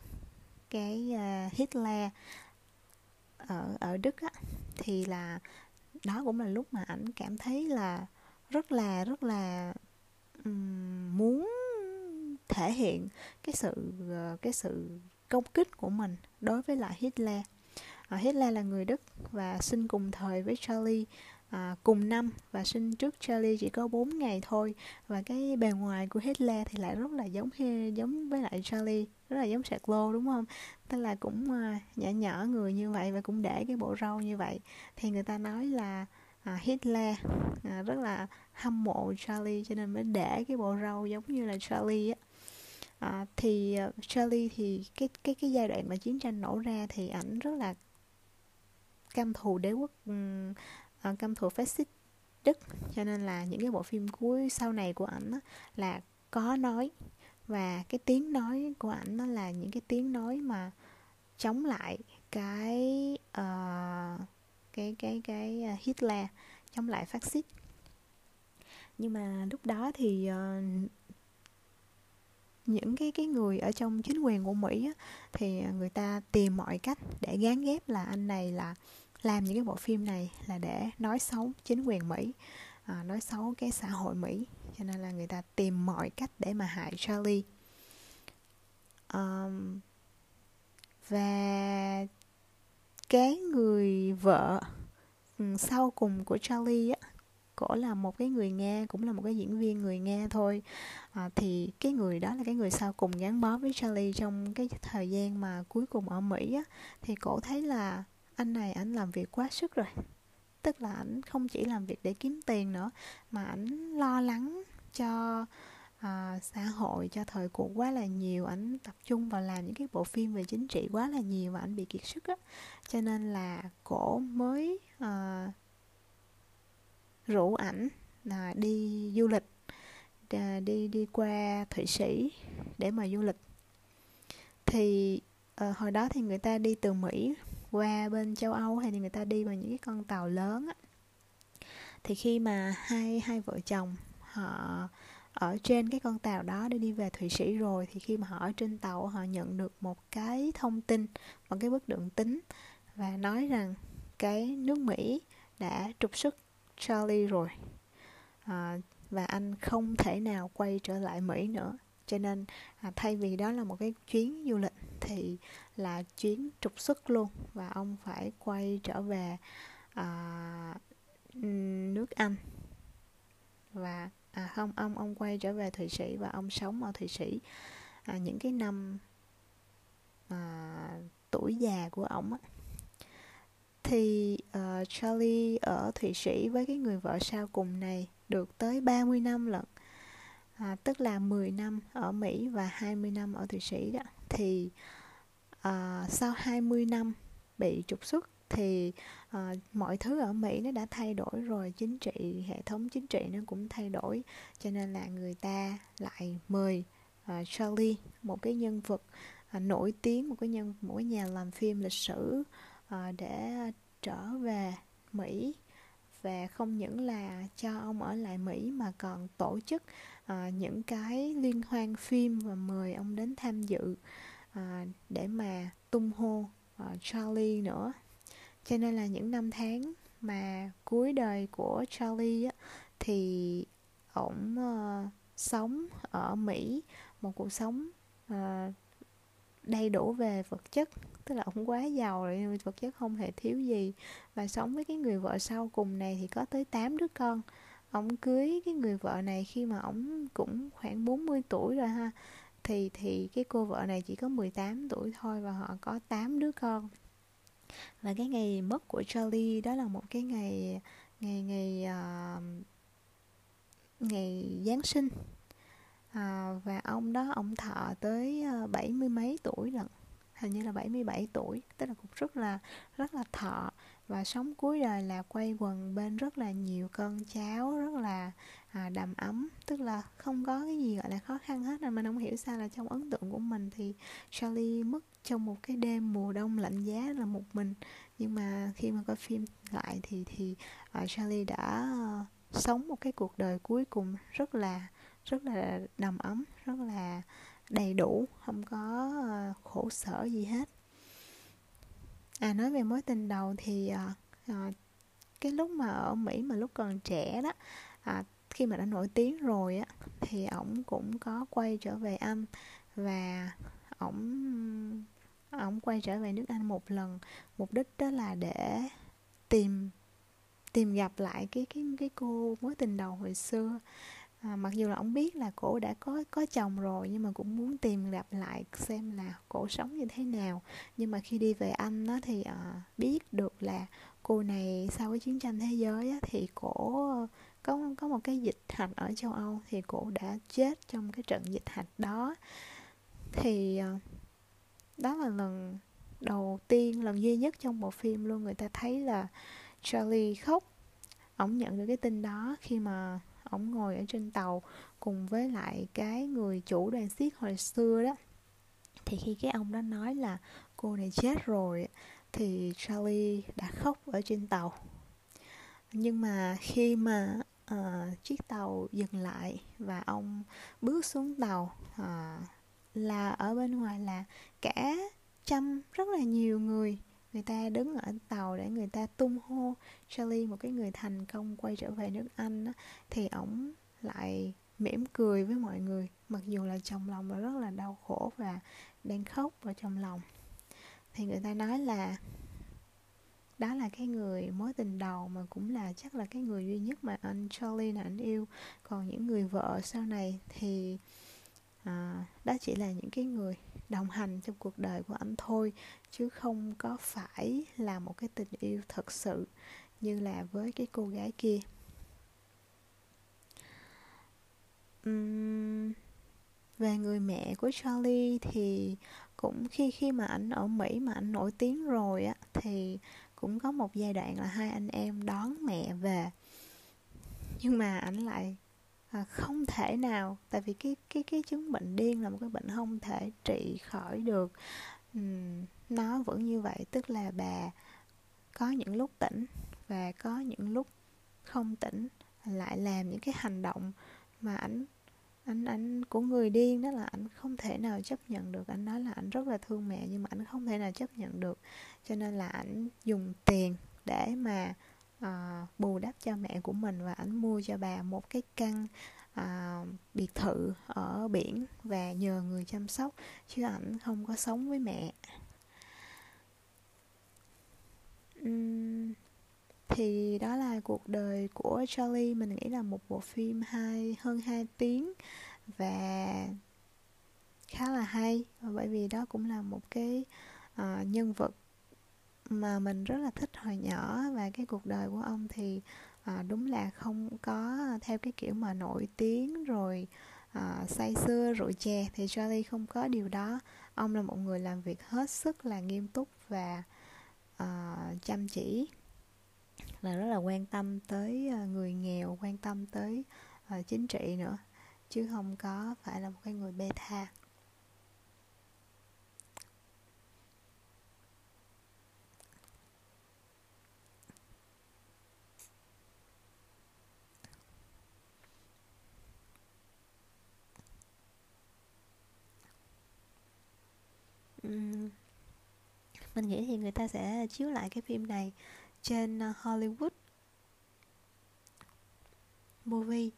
cái uh, Hitler ở ở Đức á. Thì là đó cũng là lúc mà ảnh cảm thấy là rất là rất là um, muốn thể hiện cái sự uh, cái sự công kích của mình đối với lại Hitler. À, Hitler là người Đức và sinh cùng thời với Charlie à, cùng năm và sinh trước Charlie chỉ có 4 ngày thôi. Và cái bề ngoài của Hitler thì lại rất là giống giống với lại Charlie rất là giống sạc lô đúng không? Tức là cũng à, nhỏ nhỏ người như vậy và cũng để cái bộ râu như vậy. Thì người ta nói là à, Hitler à, rất là hâm mộ Charlie cho nên mới để cái bộ râu giống như là Charlie á. À, thì uh, Charlie thì cái cái cái giai đoạn mà chiến tranh nổ ra thì ảnh rất là căm thù đế quốc um, uh, căm thù phát xít Đức. Cho nên là những cái bộ phim cuối sau này của ảnh là có nói. Và cái tiếng nói của ảnh nó là những cái tiếng nói mà chống lại cái uh, cái cái cái à, Hitler chống lại phát xít nhưng mà lúc đó thì uh, những cái cái người ở trong chính quyền của Mỹ á, thì người ta tìm mọi cách để gán ghép là anh này là làm những cái bộ phim này là để nói xấu chính quyền Mỹ à, nói xấu cái xã hội mỹ. Cho nên là người ta tìm mọi cách để mà hại charlie. Um, và cái người vợ ừ, sau cùng của Charlie á cổ là một cái người nghe cũng là một cái diễn viên người nghe thôi. À, thì cái người đó là cái người sau cùng gắn bó với Charlie trong cái thời gian mà cuối cùng ở Mỹ á. Thì cổ thấy là anh này anh làm việc quá sức rồi. Tức là ảnh không chỉ làm việc để kiếm tiền nữa mà ảnh lo lắng cho uh, xã hội cho thời cuộc quá là nhiều ảnh tập trung vào làm những cái bộ phim về chính trị quá là nhiều và ảnh bị kiệt sức á. Cho nên là cổ mới uh, rủ ảnh là đi du lịch à, đi đi qua thụy sĩ để mà du lịch. Thì uh, hồi đó thì người ta đi từ mỹ qua bên châu âu hay thì người ta đi bằng những cái con tàu lớn á. Thì khi mà hai hai vợ chồng họ ở trên cái con tàu đó để đi về thụy sĩ rồi thì khi mà họ ở trên tàu họ nhận được một cái thông tin một cái bức đường tính và nói rằng cái nước mỹ đã trục xuất charlie rồi. À, và anh không thể nào quay trở lại mỹ nữa. Cho nên à, thay vì đó là một cái chuyến du lịch thì là chuyến trục xuất luôn và ông phải quay trở về à, nước anh. Và à không ông ông quay trở về thụy sĩ và ông sống ở thụy sĩ. À, những cái năm à, tuổi già của ông á thì uh, Charlie ở Thụy Sĩ với cái người vợ sau cùng này được tới 30 năm lận. À, tức là 10 năm ở Mỹ và 20 năm ở Thụy Sĩ đó. Thì uh, sau 20 năm bị trục xuất thì uh, mọi thứ ở Mỹ nó đã thay đổi rồi chính trị hệ thống chính trị nó cũng thay đổi. Cho nên là người ta lại mời ờ, uh, Charlie một cái nhân vật uh, nổi tiếng một cái nhân một cái nhà làm phim lịch sử uh, để trở về Mỹ. Và không những là cho ông ở lại Mỹ mà còn tổ chức uh, những cái liên hoan phim và mời ông đến tham dự uh, để mà tung hô uh, Charlie nữa cho nên là những năm tháng mà cuối đời của Charlie á, thì ổng uh, sống ở Mỹ một cuộc sống uh, đầy đủ về vật chất. Tức là ổng quá giàu rồi vật chất không hề thiếu gì. Và sống với cái người vợ sau cùng này thì có tới 8 đứa con. Ổng cưới cái người vợ này khi mà ổng cũng khoảng 40 tuổi rồi ha. Thì thì cái cô vợ này chỉ có 18 tuổi thôi và họ có 8 đứa con và cái ngày mất của Charlie đó là một cái ngày ngày ngày uh, ngày Giáng sinh. À, và ông đó ông thọ tới ờ, bảy mươi mấy tuổi lận hình như là 77 tuổi tức là cũng rất là rất là thọ. Và sống cuối đời là quay quần bên rất là nhiều con cháu rất là à, đầm ấm tức là không có cái gì gọi là khó khăn hết. Nên mình không hiểu sao là trong ấn tượng của mình thì Charlie mất trong một cái đêm mùa đông lạnh giá là một mình. Nhưng mà khi mà coi phim lại thì thì uh, Charlie đã uh, sống một cái cuộc đời cuối cùng rất là rất là đầm ấm rất là đầy đủ không có uh, khổ sở gì hết. À nói về mối tình đầu thì uh, uh, cái lúc mà ở Mỹ mà lúc còn trẻ đó à, khi mà đã nổi tiếng rồi á thì ổng cũng có quay trở về Anh và ổng ổng quay trở về nước Anh một lần. Mục đích đó là để tìm tìm gặp lại cái cái cái cô mối tình đầu hồi xưa. À, mặc dù là ông biết là cổ đã có có chồng rồi nhưng mà cũng muốn tìm gặp lại xem là cổ sống như thế nào. Nhưng mà khi đi về anh đó thì à, biết được là cô này sau cái chiến tranh thế giới á, thì cổ có có một cái dịch hạch ở châu Âu thì cổ đã chết trong cái trận dịch hạch đó. Thì à, đó là lần đầu tiên lần duy nhất trong bộ phim luôn người ta thấy là Charlie khóc. Ổng nhận được cái tin đó khi mà ổng ngồi ở trên tàu cùng với lại cái người chủ đoàn xiết hồi xưa đó. Thì khi cái ông đó nói là cô này chết rồi thì Charlie đã khóc ở trên tàu. Nhưng mà khi mà uh, chiếc tàu dừng lại và ông bước xuống tàu uh, là ở bên ngoài là cả trăm rất là nhiều người. Người ta đứng ở tàu để người ta tung hô. Charlie một cái người thành công quay trở về nước Anh đó, thì ổng lại mỉm cười với mọi người mặc dù là trong lòng là rất là đau khổ và đang khóc vào trong lòng. Thì người ta nói là đó là cái người mối tình đầu mà cũng là chắc là cái người duy nhất mà anh Charlie là anh yêu. Còn những người vợ sau này thì à, đó chỉ là những cái người đồng hành trong cuộc đời của anh thôi chứ không có phải là một cái tình yêu thật sự như là với cái cô gái kia. Uhm, về người mẹ của Charlie thì cũng khi khi mà ảnh ở Mỹ mà ảnh nổi tiếng rồi á thì cũng có một giai đoạn là hai anh em đón mẹ về. Nhưng mà ảnh lại à, không thể nào tại vì cái cái cái chứng bệnh điên là một cái bệnh không thể trị khỏi được. Uhm, nó vẫn như vậy tức là bà có những lúc tỉnh và có những lúc không tỉnh lại làm những cái hành động mà ảnh anh anh của người điên đó là anh không thể nào chấp nhận được. Anh nói là anh rất là thương mẹ nhưng mà anh không thể nào chấp nhận được. Cho nên là anh dùng tiền để mà uh, bù đắp cho mẹ của mình và ảnh mua cho bà một cái căn uh, biệt thự ở biển và nhờ người chăm sóc chứ ảnh không có sống với mẹ. Uhm, thì đó là cuộc đời của Charlie. Mình nghĩ là một bộ phim hai hơn 2 tiếng và khá là hay. Bởi vì đó cũng là một cái uh, nhân vật mà mình rất là thích hồi nhỏ và cái cuộc đời của ông thì à, đúng là không có theo cái kiểu mà nổi tiếng rồi à, say sưa rượu chè thì Charlie không có điều đó. Ông là một người làm việc hết sức là nghiêm túc và à, chăm chỉ là rất là quan tâm tới à, người nghèo quan tâm tới à, chính trị nữa chứ không có phải là một cái người bê tha. Mình nghĩ thì người ta sẽ chiếu lại cái phim này trên ờ, Hollywood. Movie.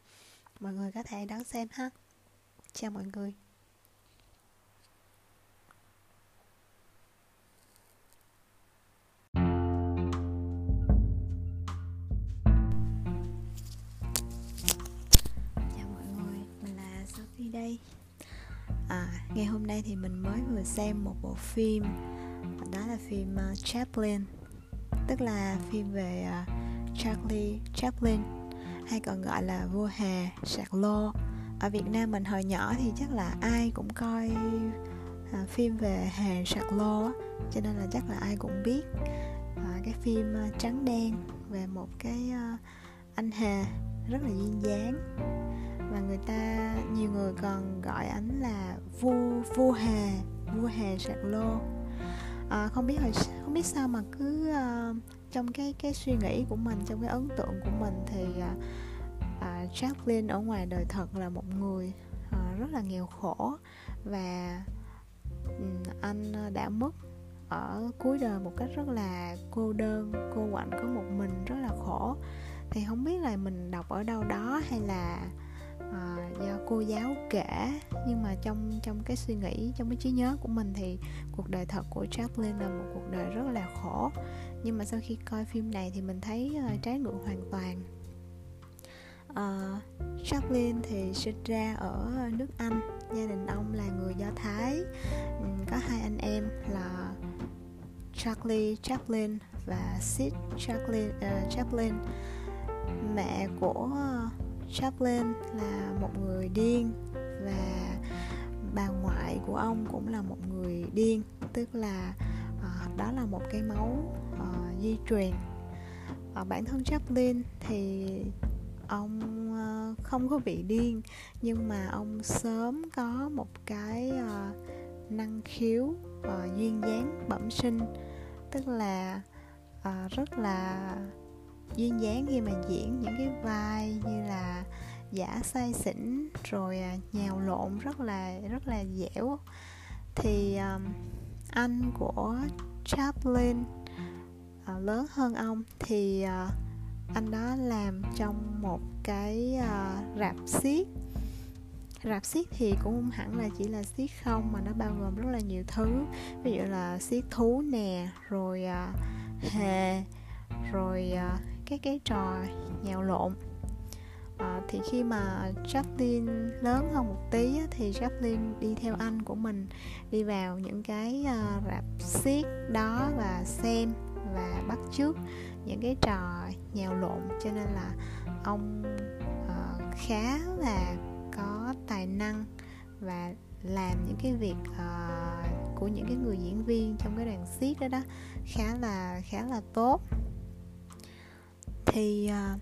Mọi người có thể đón xem ha. Chào mọi người. Chào mọi người, mình là Sophie đây à, ngày hôm nay thì mình mới vừa xem một bộ phim đó là phim uh, Chaplin. Tức là phim về uh, Charlie Chaplin hay còn gọi là vua hà sạc lô ở Việt Nam mình hồi nhỏ thì chắc là ai cũng coi uh, phim về hà sạc lô cho nên là chắc là ai cũng biết. Uh, cái phim uh, trắng đen về một cái uh, anh hà rất là duyên dáng và người ta nhiều người còn gọi ảnh là vua vua hà vua hà sạc lô. À, không biết hồi không biết sao mà cứ uh, trong cái cái suy nghĩ của mình trong cái ấn tượng của mình thì uh, uh, Jacqueline ở ngoài đời thật là một người uh, rất là nghèo khổ. Và um, anh đã mất ở cuối đời một cách rất là cô đơn cô quạnh có một mình rất là khổ. Thì không biết là mình đọc ở đâu đó hay là à, do cô giáo kể nhưng mà trong trong cái suy nghĩ trong cái trí nhớ của mình thì cuộc đời thật của Chaplin là một cuộc đời rất là khổ. Nhưng mà sau khi coi phim này thì mình thấy uh, trái ngược hoàn toàn. Uh, Chaplin thì sinh ra ở nước Anh gia đình ông là người Do Thái. Um, có hai anh em là Charlie Chaplin và Sid Chaplin, uh, Chaplin. Mẹ của Chaplin là một người điên và bà ngoại của ông cũng là một người điên tức là uh, đó là một cái máu uh, di truyền. Ở bản thân Chaplin thì ông uh, không có bị điên nhưng mà ông sớm có một cái uh, năng khiếu uh, duyên dáng bẩm sinh tức là uh, rất là duyên dáng khi mà diễn những cái vai như là giả say xỉn rồi à, nhào lộn rất là rất là dẻo. Thì um, anh của Chaplin uh, lớn hơn ông thì uh, anh đó làm trong một cái uh, rạp xiếc. Rạp xiếc thì cũng không hẳn là chỉ là xiếc không mà nó bao gồm rất là nhiều thứ. Ví dụ là xiếc thú nè rồi uh, hề rồi uh, cái cái trò nhào lộn. À, thì khi mà Jacqueline lớn hơn một tí á, thì Jacqueline đi theo anh của mình đi vào những cái uh, rạp xiếc đó và xem và bắt chước những cái trò nhào lộn. Cho nên là ông uh, khá là có tài năng và làm những cái việc uh, của những cái người diễn viên trong cái đoàn xiếc đó đó khá là khá là tốt thì uh,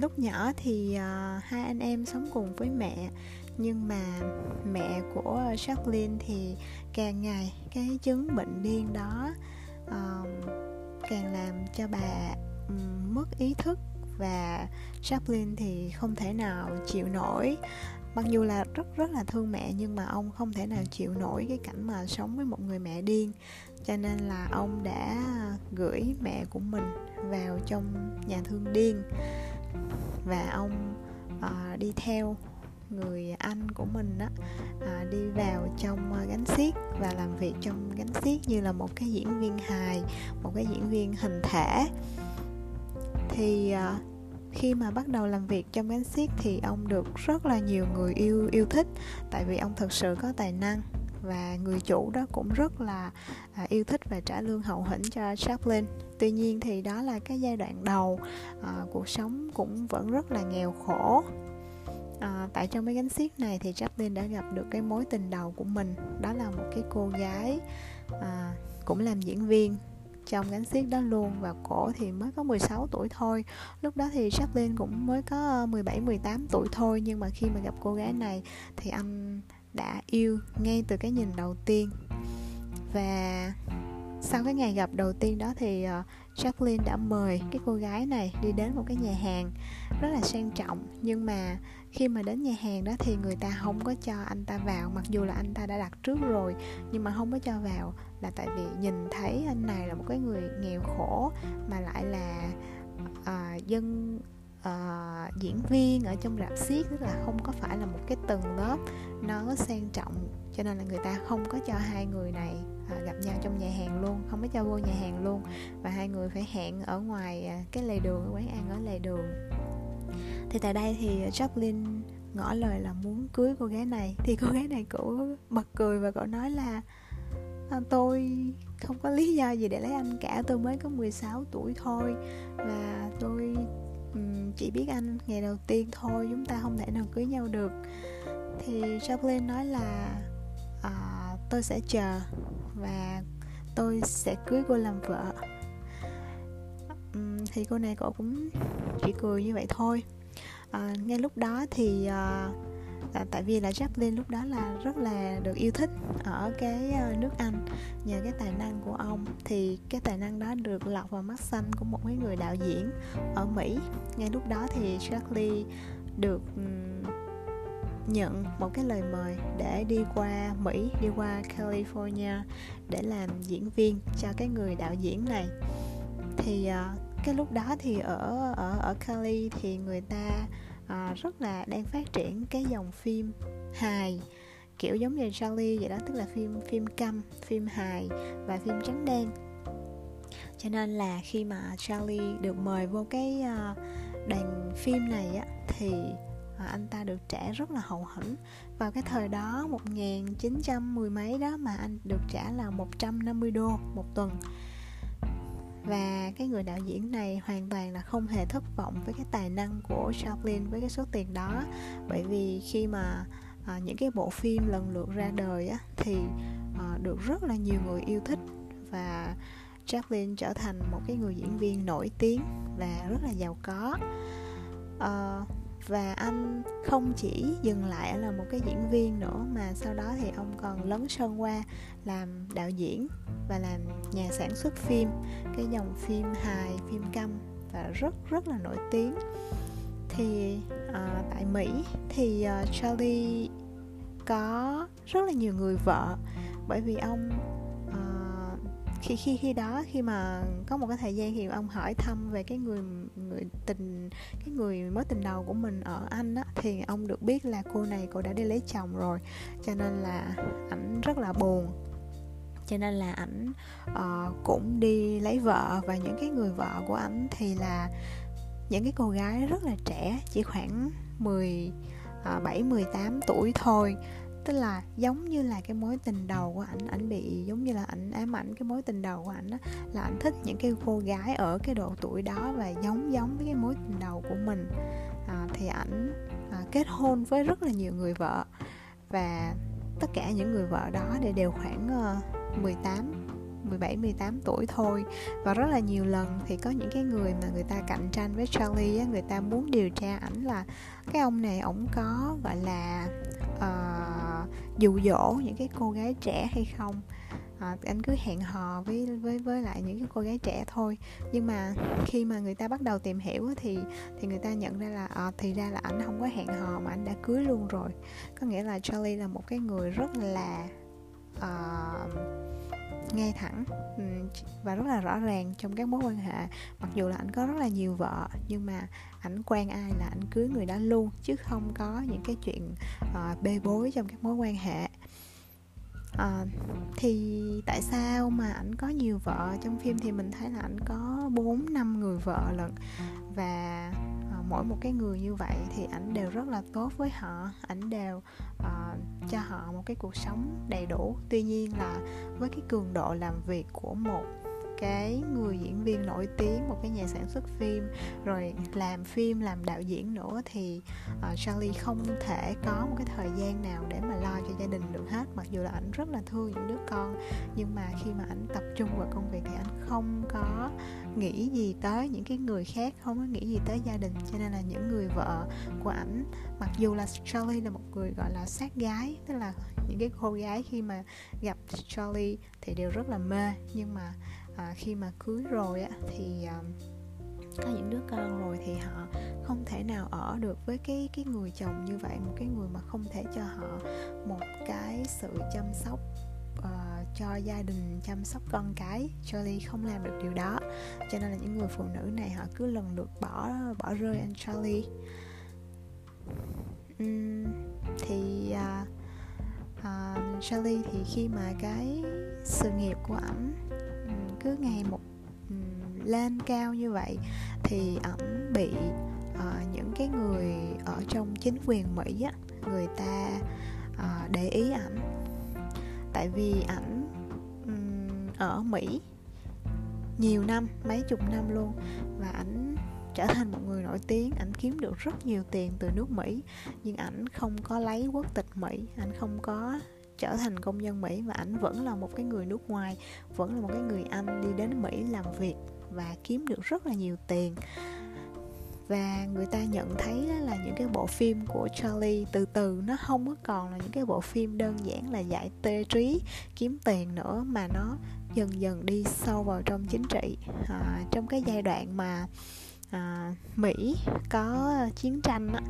lúc nhỏ thì uh, hai anh em sống cùng với mẹ. Nhưng mà mẹ của Jacqueline thì càng ngày cái chứng bệnh điên đó uh, càng làm cho bà um, mất ý thức và Chaplin thì không thể nào chịu nổi. Mặc dù là rất rất là thương mẹ nhưng mà ông không thể nào chịu nổi cái cảnh mà sống với một người mẹ điên cho nên là ông đã gửi mẹ của mình vào trong nhà thương điên. Và ông à, đi theo người anh của mình á à, đi vào trong à, gánh xiếc và làm việc trong gánh xiếc như là một cái diễn viên hài một cái diễn viên hình thể. Thì à, khi mà bắt đầu làm việc trong gánh xiếc thì ông được rất là nhiều người yêu yêu thích. Tại vì ông thực sự có tài năng và người chủ đó cũng rất là à, yêu thích và trả lương hậu hĩnh cho Chaplin. Tuy nhiên thì đó là cái giai đoạn đầu à, cuộc sống cũng vẫn rất là nghèo khổ. À, tại trong cái gánh xiết này thì Chaplin đã gặp được cái mối tình đầu của mình đó là một cái cô gái à, cũng làm diễn viên trong gánh xiết đó luôn và cổ thì mới có 16 tuổi thôi lúc đó thì Chaplin cũng mới có ờ, 17 18 tuổi thôi nhưng mà khi mà gặp cô gái này thì anh đã yêu ngay từ cái nhìn đầu tiên. Và sau cái ngày gặp đầu tiên đó thì uh, Jacqueline đã mời cái cô gái này đi đến một cái nhà hàng rất là sang trọng. Nhưng mà khi mà đến nhà hàng đó thì người ta không có cho anh ta vào mặc dù là anh ta đã đặt trước rồi nhưng mà không có cho vào là tại vì nhìn thấy anh này là một cái người nghèo khổ mà lại là uh, dân uh, diễn viên ở trong rạp xiếc tức là không có phải là một cái tầng lớp nó sang trọng cho nên là người ta không có cho hai người này uh, gặp nhau trong nhà hàng luôn không có cho vô nhà hàng luôn. Và hai người phải hẹn ở ngoài uh, cái lề đường quán ăn ở lề đường. Thì tại đây thì Jacqueline ngỏ lời là muốn cưới cô gái này. Thì cô gái này cũng bật cười và cậu nói là à, tôi không có lý do gì để lấy anh cả tôi mới có 16 tuổi thôi. Và tôi chỉ biết anh ngày đầu tiên thôi chúng ta không thể nào cưới nhau được. Thì Chaplin nói là uh, tôi sẽ chờ và tôi sẽ cưới cô làm vợ. Um, thì cô này cổ cũng chỉ cười như vậy thôi. Uh, ngay lúc đó thì uh, à, tại vì là Chaplin lúc đó là rất là được yêu thích ở cái ờ, nước Anh nhờ cái tài năng của ông. Thì cái tài năng đó được lọt vào mắt xanh của một cái người đạo diễn ở Mỹ. Ngay lúc đó thì Charlie được nhận một cái lời mời để đi qua Mỹ đi qua California để làm diễn viên cho cái người đạo diễn này. Thì ờ, cái lúc đó thì ở ở ở Cali thì người ta à, rất là đang phát triển cái dòng phim hài kiểu giống như Charlie vậy đó tức là phim phim câm phim hài và phim trắng đen. Cho nên là khi mà Charlie được mời vô cái uh, đoàn phim này á thì uh, anh ta được trả rất là hậu hĩnh. Vào cái thời đó 1910 mấy đó mà anh được trả là 150 đô một tuần và cái người đạo diễn này hoàn toàn là không hề thất vọng với cái tài năng của Chaplin với cái số tiền đó. Bởi vì khi mà à, những cái bộ phim lần lượt ra đời á, thì à, được rất là nhiều người yêu thích. Và Chaplin trở thành một cái người diễn viên nổi tiếng và rất là giàu có. À, và anh không chỉ dừng lại là một cái diễn viên nữa mà sau đó thì ông còn lấn sân qua làm đạo diễn và làm nhà sản xuất phim cái dòng phim hài phim câm và rất rất là nổi tiếng. Thì à, tại Mỹ thì uh, Charlie có rất là nhiều người vợ bởi vì ông khi khi khi đó khi mà có một cái thời gian thì ông hỏi thăm về cái người người tình cái người mối tình đầu của mình ở anh á thì ông được biết là cô này cô đã đi lấy chồng rồi. Cho nên là ảnh rất là buồn. Cho nên là ảnh uh, cũng đi lấy vợ và những cái người vợ của ảnh thì là những cái cô gái rất là trẻ chỉ khoảng 10 uh, 7 18 tuổi thôi tức là giống như là cái mối tình đầu của ảnh ảnh bị giống như là ảnh ám ảnh cái mối tình đầu của ảnh là ảnh thích những cái cô gái ở cái độ tuổi đó và giống giống với cái mối tình đầu của mình. À, thì ảnh à, kết hôn với rất là nhiều người vợ và tất cả những người vợ đó đều đều khoảng uh, 18 17 18 tuổi thôi. Và rất là nhiều lần thì có những cái người mà người ta cạnh tranh với Charlie á, người ta muốn điều tra ảnh là cái ông này ổng có gọi là uh, dụ dỗ những cái cô gái trẻ hay không. À, anh cứ hẹn hò với với với lại những cái cô gái trẻ thôi. Nhưng mà khi mà người ta bắt đầu tìm hiểu thì thì người ta nhận ra là à, thì ra là anh không có hẹn hò mà anh đã cưới luôn rồi. Có nghĩa là Charlie là một cái người rất là ờ, uh, ngay thẳng và rất là rõ ràng trong các mối quan hệ. Mặc dù là anh có rất là nhiều vợ nhưng mà ảnh quen ai là ảnh cưới người đó luôn chứ không có những cái chuyện uh, bê bối trong các mối quan hệ. À, thì tại sao mà ảnh có nhiều vợ? Trong phim thì mình thấy là ảnh có bốn năm người vợ lận và ờ, mỗi một cái người như vậy thì ảnh đều rất là tốt với họ. Ảnh đều uh, cho họ một cái cuộc sống đầy đủ. Tuy nhiên là với cái cường độ làm việc của một cái người diễn viên nổi tiếng một cái nhà sản xuất phim rồi làm phim làm đạo diễn nữa thì uh, Charlie không thể có một cái thời gian nào để mà lo cho gia đình được hết mặc dù là ảnh rất là thương những đứa con. Nhưng mà khi mà ảnh tập trung vào công việc thì ảnh không có nghĩ gì tới những cái người khác không có nghĩ gì tới gia đình. Cho nên là những người vợ của ảnh mặc dù là Charlie là một người gọi là sát gái tức là những cái cô gái khi mà gặp Charlie thì đều rất là mê. Nhưng mà à, khi mà cưới rồi á thì à, có những đứa con rồi thì họ không thể nào ở được với cái cái người chồng như vậy một cái người mà không thể cho họ một cái sự chăm sóc uh, cho gia đình chăm sóc con cái. Charlie không làm được điều đó cho nên là những người phụ nữ này họ cứ lần lượt bỏ bỏ rơi anh Charlie. Uhm, thì uh, uh, Charlie thì khi mà cái sự nghiệp của ảnh cứ ngày một lên cao như vậy thì ổng bị uh, những cái người ở trong chính quyền mỹ á người ta uh, để ý ảnh tại vì ảnh um, ở mỹ nhiều năm mấy chục năm luôn và ảnh trở thành một người nổi tiếng ảnh kiếm được rất nhiều tiền từ nước mỹ nhưng ảnh không có lấy quốc tịch mỹ ảnh không có trở thành công dân Mỹ và ảnh vẫn là một cái người nước ngoài vẫn là một cái người Anh đi đến Mỹ làm việc và kiếm được rất là nhiều tiền. Và người ta nhận thấy là những cái bộ phim của Charlie từ từ nó không có còn là những cái bộ phim đơn giản là giải tê trí kiếm tiền nữa mà nó dần dần đi sâu vào trong chính trị. À, trong cái giai đoạn mà à, Mỹ có chiến tranh á,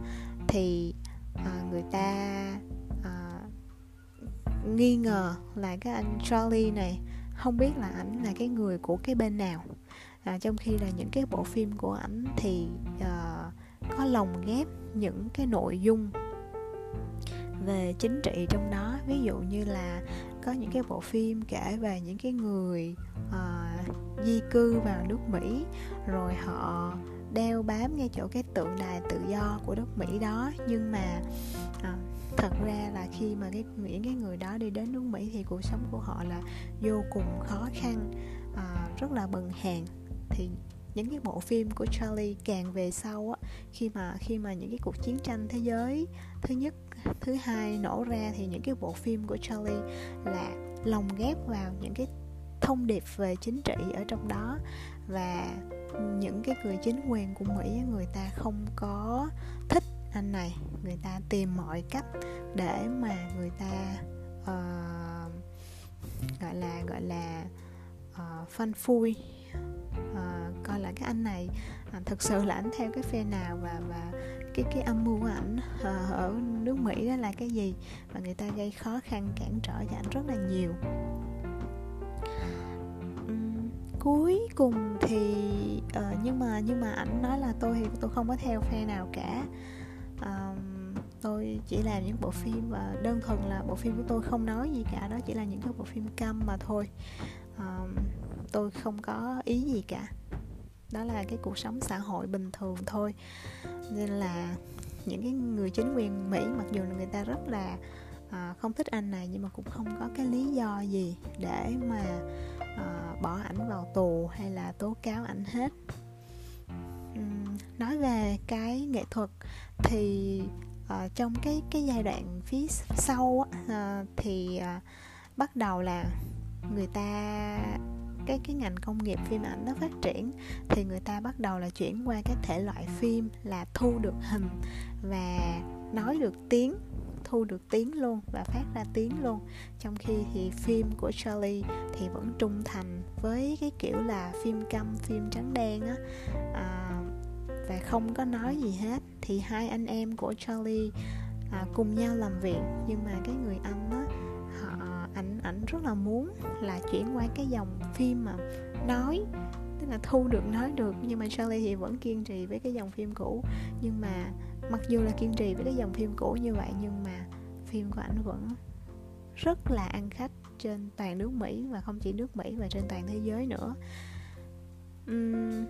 thì à, người ta nghi ngờ là cái anh Charlie này không biết là ảnh là cái người của cái bên nào. À, trong khi là những cái bộ phim của ảnh thì uh, có lồng ghép những cái nội dung về chính trị trong đó. Ví dụ như là có những cái bộ phim kể về những cái người uh, di cư vào nước Mỹ rồi họ đeo bám ngay chỗ cái tượng đài tự do của nước Mỹ đó. Nhưng mà uh, thật ra là khi mà cái những cái người đó đi đến nước Mỹ thì cuộc sống của họ là vô cùng khó khăn à, rất là bần hàn. Thì những cái bộ phim của Charlie càng về sau á khi mà khi mà những cái cuộc chiến tranh thế giới thứ nhất thứ hai nổ ra thì những cái bộ phim của Charlie là lồng ghép vào những cái thông điệp về chính trị ở trong đó. Và những cái người chính quyền của Mỹ người ta không có thích anh này người ta tìm mọi cách để mà người ta uh, gọi là gọi là uh, phân phui. Uh, coi là cái anh này uh, thực sự là anh theo cái phe nào và và cái cái âm mưu của ảnh uh, ở nước Mỹ đó là cái gì? Và người ta gây khó khăn cản trở cho ảnh rất là nhiều. Cuối cùng thì uh, nhưng mà nhưng mà ảnh nói là tôi thì tôi không có theo phe nào cả. uh, tôi chỉ làm những bộ phim và đơn thuần là bộ phim của tôi không nói gì cả đó chỉ là những cái bộ phim câm mà thôi. À, tôi không có ý gì cả. Đó là cái cuộc sống xã hội bình thường thôi. Nên là những cái người chính quyền mỹ mặc dù là người ta rất là à, không thích anh này nhưng mà cũng không có cái lý do gì để mà à, bỏ ảnh vào tù hay là tố cáo ảnh hết. Uhm, nói về cái nghệ thuật thì uh, trong cái cái giai đoạn phía sau uh, thì uh, bắt đầu là người ta cái cái ngành công nghiệp phim ảnh nó phát triển thì người ta bắt đầu là chuyển qua cái thể loại phim là thu được hình và nói được tiếng thu được tiếng luôn và phát ra tiếng luôn. Trong khi thì phim của Charlie thì vẫn trung thành với cái kiểu là phim câm phim trắng đen á. À, và không có nói gì hết. Thì hai anh em của Charlie à, cùng nhau làm việc. Nhưng mà cái người anh á họ ảnh ảnh rất là muốn là chuyển qua cái dòng phim mà nói. Tức là thu được nói được. Nhưng mà Charlie thì vẫn kiên trì với cái dòng phim cũ. Nhưng mà mặc dù là kiên trì với cái dòng phim cũ như vậy nhưng mà phim của ảnh vẫn rất là ăn khách trên toàn nước Mỹ và không chỉ nước Mỹ mà trên toàn thế giới nữa. Uhm,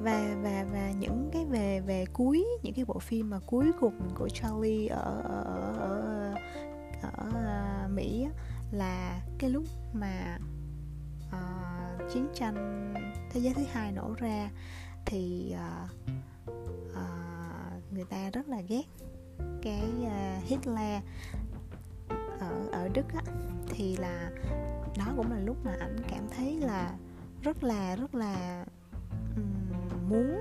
và và và những cái về về cuối những cái bộ phim mà cuối cùng của Charlie ở ở ở, ở, ở ờ, Mỹ là cái lúc mà uh, chiến tranh thế giới thứ hai nổ ra thì uh, uh, người ta rất là ghét cái uh, Hitler ở ở Đức á. Thì là đó cũng là lúc mà ảnh cảm thấy là rất là rất là muốn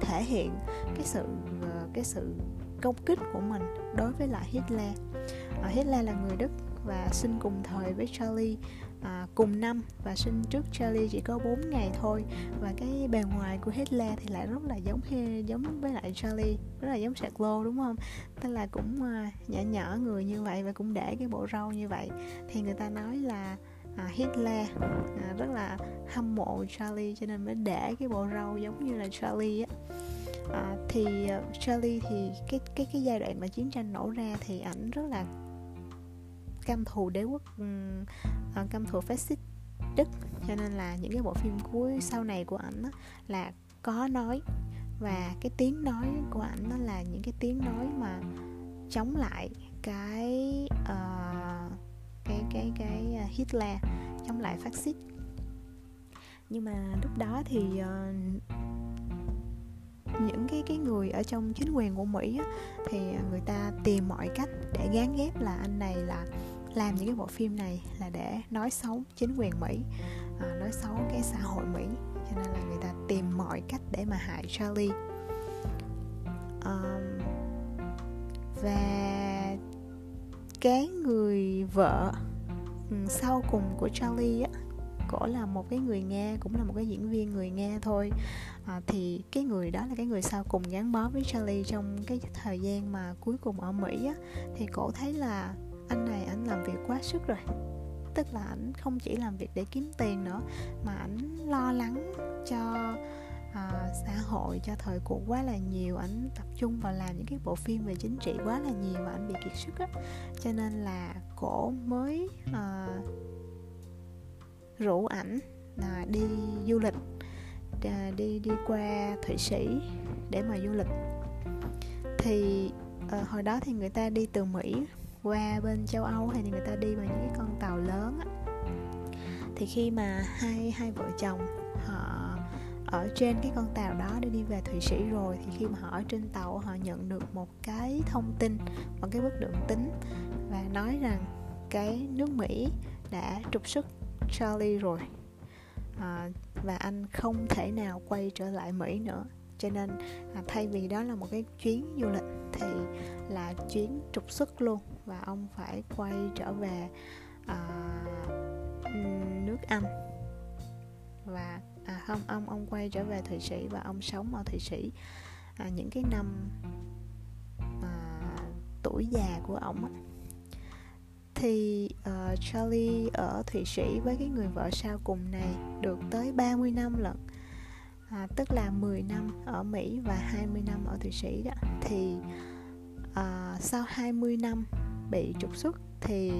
thể hiện cái sự ờ, cái sự công kích của mình đối với lại Hitler. À, Hitler là người Đức và sinh cùng thời với Charlie à, cùng năm và sinh trước Charlie chỉ có 4 ngày thôi. Và cái bề ngoài của Hitler thì lại rất là giống giống với lại Charlie rất là giống sạc lô đúng không? Tức là cũng à, nhỏ nhỏ người như vậy và cũng để cái bộ râu như vậy. Thì người ta nói là à, Hitler à, rất là hâm mộ Charlie cho nên mới để cái bộ râu giống như là Charlie á. À, thì uh, Charlie thì cái cái cái giai đoạn mà chiến tranh nổ ra thì ảnh rất là căm thù đế quốc uh, căm thù phát xít Đức cho nên là những cái bộ phim cuối sau này của ảnh là có nói và cái tiếng nói của ảnh nó là những cái tiếng nói mà chống lại cái uh, cái cái cái à, Hitler chống lại phát xít. Nhưng mà lúc đó thì uh, những cái cái người ở trong chính quyền của Mỹ á, thì người ta tìm mọi cách để gán ghép là anh này là làm những cái bộ phim này là để nói xấu chính quyền Mỹ à, nói xấu cái xã hội Mỹ. Cho nên là người ta tìm mọi cách để mà hại Charlie. Um, và cái người vợ ừ, sau cùng của Charlie á cổ là một cái người nghe cũng là một cái diễn viên người nghe thôi. À, thì cái người đó là cái người sau cùng gắn bó với Charlie trong cái thời gian mà cuối cùng ở Mỹ á. Thì cổ thấy là anh này anh làm việc quá sức rồi. Tức là ảnh không chỉ làm việc để kiếm tiền nữa mà ảnh lo lắng cho à, xã hội cho thời cuộc quá là nhiều ảnh tập trung vào làm những cái bộ phim về chính trị quá là nhiều mà ảnh bị kiệt sức á. Cho nên là cổ mới à, rủ ảnh à, đi du lịch à, đi đi qua thụy sĩ để mà du lịch. Thì à, hồi đó thì người ta đi từ mỹ qua bên châu Âu hay thì người ta đi bằng những cái con tàu lớn á. Thì khi mà hai hai vợ chồng ở trên cái con tàu đó để đi về thụy sĩ rồi thì khi mà họ ở trên tàu họ nhận được một cái thông tin một cái bức đường tính và nói rằng cái nước mỹ đã trục xuất charlie rồi. À, và anh không thể nào quay trở lại mỹ nữa. Cho nên à, thay vì đó là một cái chuyến du lịch thì là chuyến trục xuất luôn và ông phải quay trở về à, nước Anh. Và à không ông ông quay trở về Thụy Sĩ và ông sống ở Thụy Sĩ. À, những cái năm à, tuổi già của ông á thì uh, Charlie ở Thụy Sĩ với cái người vợ sau cùng này được tới 30 năm lận. À, tức là 10 năm ở Mỹ và 20 năm ở Thụy Sĩ đó. Thì uh, sau 20 năm bị trục xuất thì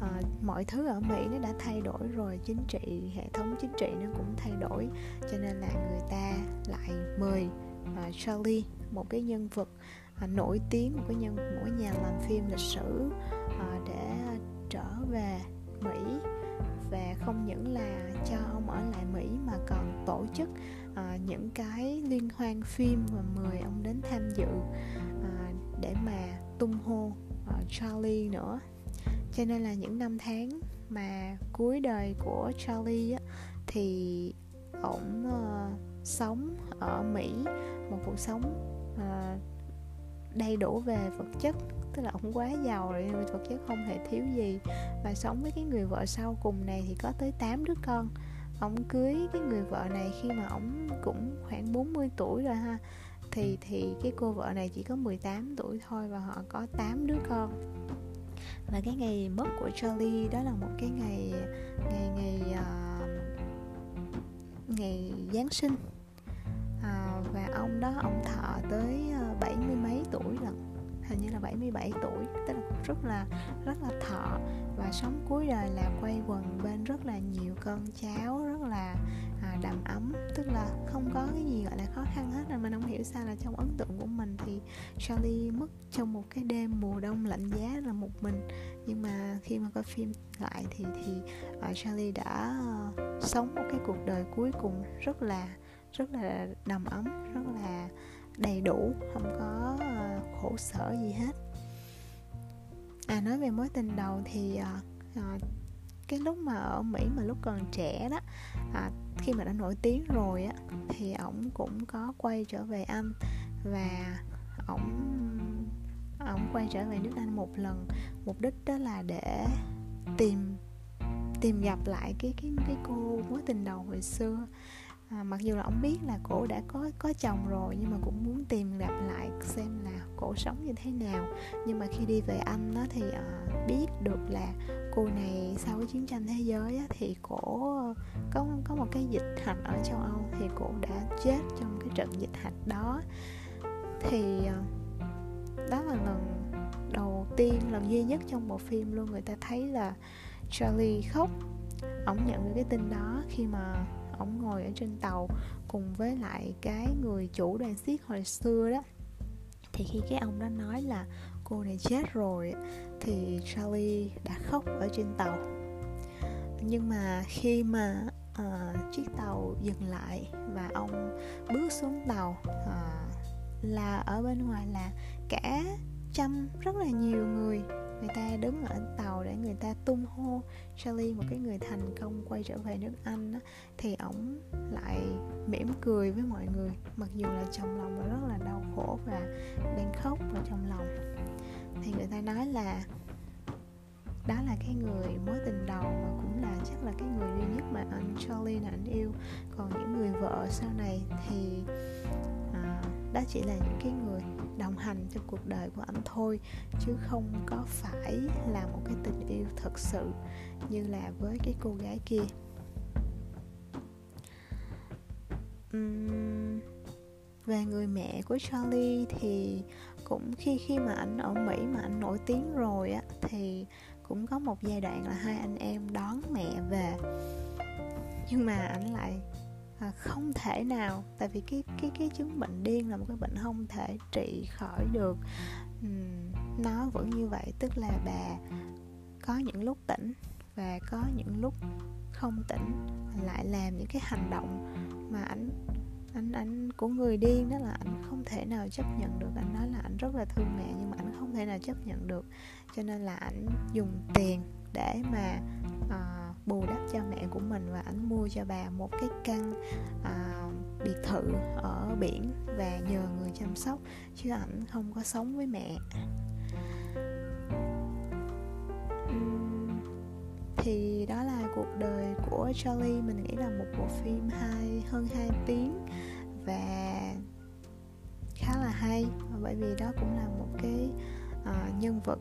à, mọi thứ ở Mỹ nó đã thay đổi rồi chính trị hệ thống chính trị nó cũng thay đổi. Cho nên là người ta lại mời à, Charlie một cái nhân vật à, nổi tiếng một cái nhân một cái nhà làm phim lịch sử à, để trở về Mỹ. Và không những là cho ông ở lại Mỹ mà còn tổ chức à, những cái liên hoan phim và mời ông đến tham dự à, để mà tung hô Charlie nữa cho nên là những năm tháng mà cuối đời của Charlie á, thì ổng uh, sống ở Mỹ một cuộc sống uh, đầy đủ về vật chất. Tức là ổng quá giàu rồi vật chất không hề thiếu gì. Và sống với cái người vợ sau cùng này thì có tới 8 đứa con. Ổng cưới cái người vợ này khi mà ổng cũng khoảng 40 tuổi rồi ha. Thì thì cái cô vợ này chỉ có 18 tuổi thôi và họ có 8 đứa con và cái ngày mất của Charlie đó là một cái ngày ngày ngày uh, ngày Giáng sinh. Uh, và ông đó ông thọ tới uh, bảy mươi mấy tuổi lận. Hình như là 77 tuổi tức là cũng rất là rất là thọ và sống cuối đời là quay quần bên rất là nhiều con cháu rất là à, đầm ấm. Tức là không có cái gì gọi là khó khăn hết nên mình không hiểu sao là trong ấn tượng của mình thì Charlie mất trong một cái đêm mùa đông lạnh giá là một mình. Nhưng mà khi mà coi phim lại thì thì uh, Charlie đã uh, sống một cái cuộc đời cuối cùng rất là rất là đầm ấm rất là đầy đủ không có uh, khổ sở gì hết à nói về mối tình đầu thì à, à, cái lúc mà ở Mỹ mà lúc còn trẻ đó à, khi mà đã nổi tiếng rồi á thì ổng cũng có quay trở về Anh và ổng ổng quay trở về nước Anh một lần. Mục đích đó là để tìm tìm gặp lại cái cái cái cô mối tình đầu hồi xưa à, mặc dù là ông biết là cổ đã có có chồng rồi nhưng mà cũng muốn tìm gặp lại xem là cổ sống như thế nào. Nhưng mà khi đi về anh đó thì à, biết được là cô này sau cái chiến tranh thế giới á, thì cổ ờ, có có một cái dịch hạch ở châu âu thì cổ đã chết trong cái trận dịch hạch đó. Thì à, đó là lần đầu tiên lần duy nhất trong bộ phim luôn người ta thấy là Charlie khóc. Ổng nhận được cái tin đó khi mà ổng ngồi ở trên tàu cùng với lại cái người chủ đoàn xiết hồi xưa đó. Thì khi cái ông đó nói là cô này chết rồi thì Charlie đã khóc ở trên tàu. Nhưng mà khi mà uh, chiếc tàu dừng lại và ông bước xuống tàu uh, là ở bên ngoài là cả trăm rất là nhiều người người ta đứng ở tàu để người ta tung hô. Charlie một cái người thành công quay trở về nước Anh á, thì ổng lại mỉm cười với mọi người mặc dù là trong lòng là rất là đau khổ và đang khóc ở trong lòng. Thì người ta nói là đó là cái người mối tình đầu mà cũng là chắc là cái người duy nhất mà anh Charlie là anh yêu. Còn những người vợ sau này thì à, đó chỉ là những cái người đồng hành trong cuộc đời của anh thôi chứ không có phải là một cái tình yêu thật sự như là với cái cô gái kia. Uhm, về người mẹ của Charlie thì cũng khi khi mà anh ở Mỹ mà anh nổi tiếng rồi á thì cũng có một giai đoạn là hai anh em đón mẹ về. Nhưng mà anh lại à, không thể nào tại vì cái cái cái chứng bệnh điên là một cái bệnh không thể trị khỏi được. Uhm, nó vẫn như vậy tức là bà có những lúc tỉnh và có những lúc không tỉnh lại làm những cái hành động mà anh anh anh của người điên đó là anh không thể nào chấp nhận được. Anh nói là anh rất là thương mẹ nhưng mà anh không thể nào chấp nhận được. Cho nên là anh dùng tiền để mà uh, bù đắp cho mẹ của mình và ảnh mua cho bà một cái căn à, biệt thự ở biển và nhờ người chăm sóc chứ ảnh không có sống với mẹ. Thì đó là cuộc đời của Charlie. Mình nghĩ là một bộ phim hai hơn 2 tiếng và khá là hay bởi vì đó cũng là một cái uh, nhân vật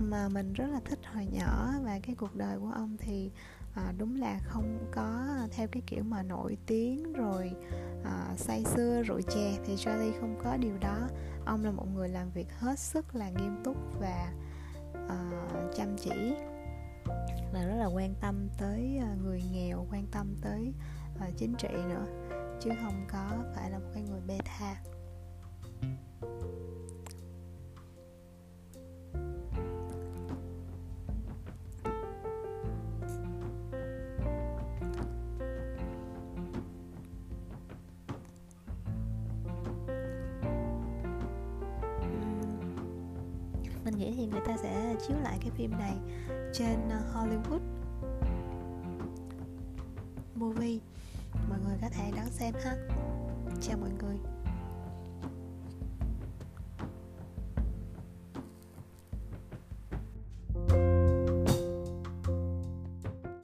mà mình rất là thích hồi nhỏ và cái cuộc đời của ông thì à, đúng là không có theo cái kiểu mà nổi tiếng rồi à, say sưa rượu chè thì Charlie không có điều đó. Ông là một người làm việc hết sức là nghiêm túc và à, chăm chỉ là rất là quan tâm tới à, người nghèo quan tâm tới à, chính trị nữa chứ không có phải là một cái người bê tha. Người ta sẽ chiếu lại cái phim này trên ờ, Hollywood movie. Mọi người có thể đón xem ha. Chào mọi người.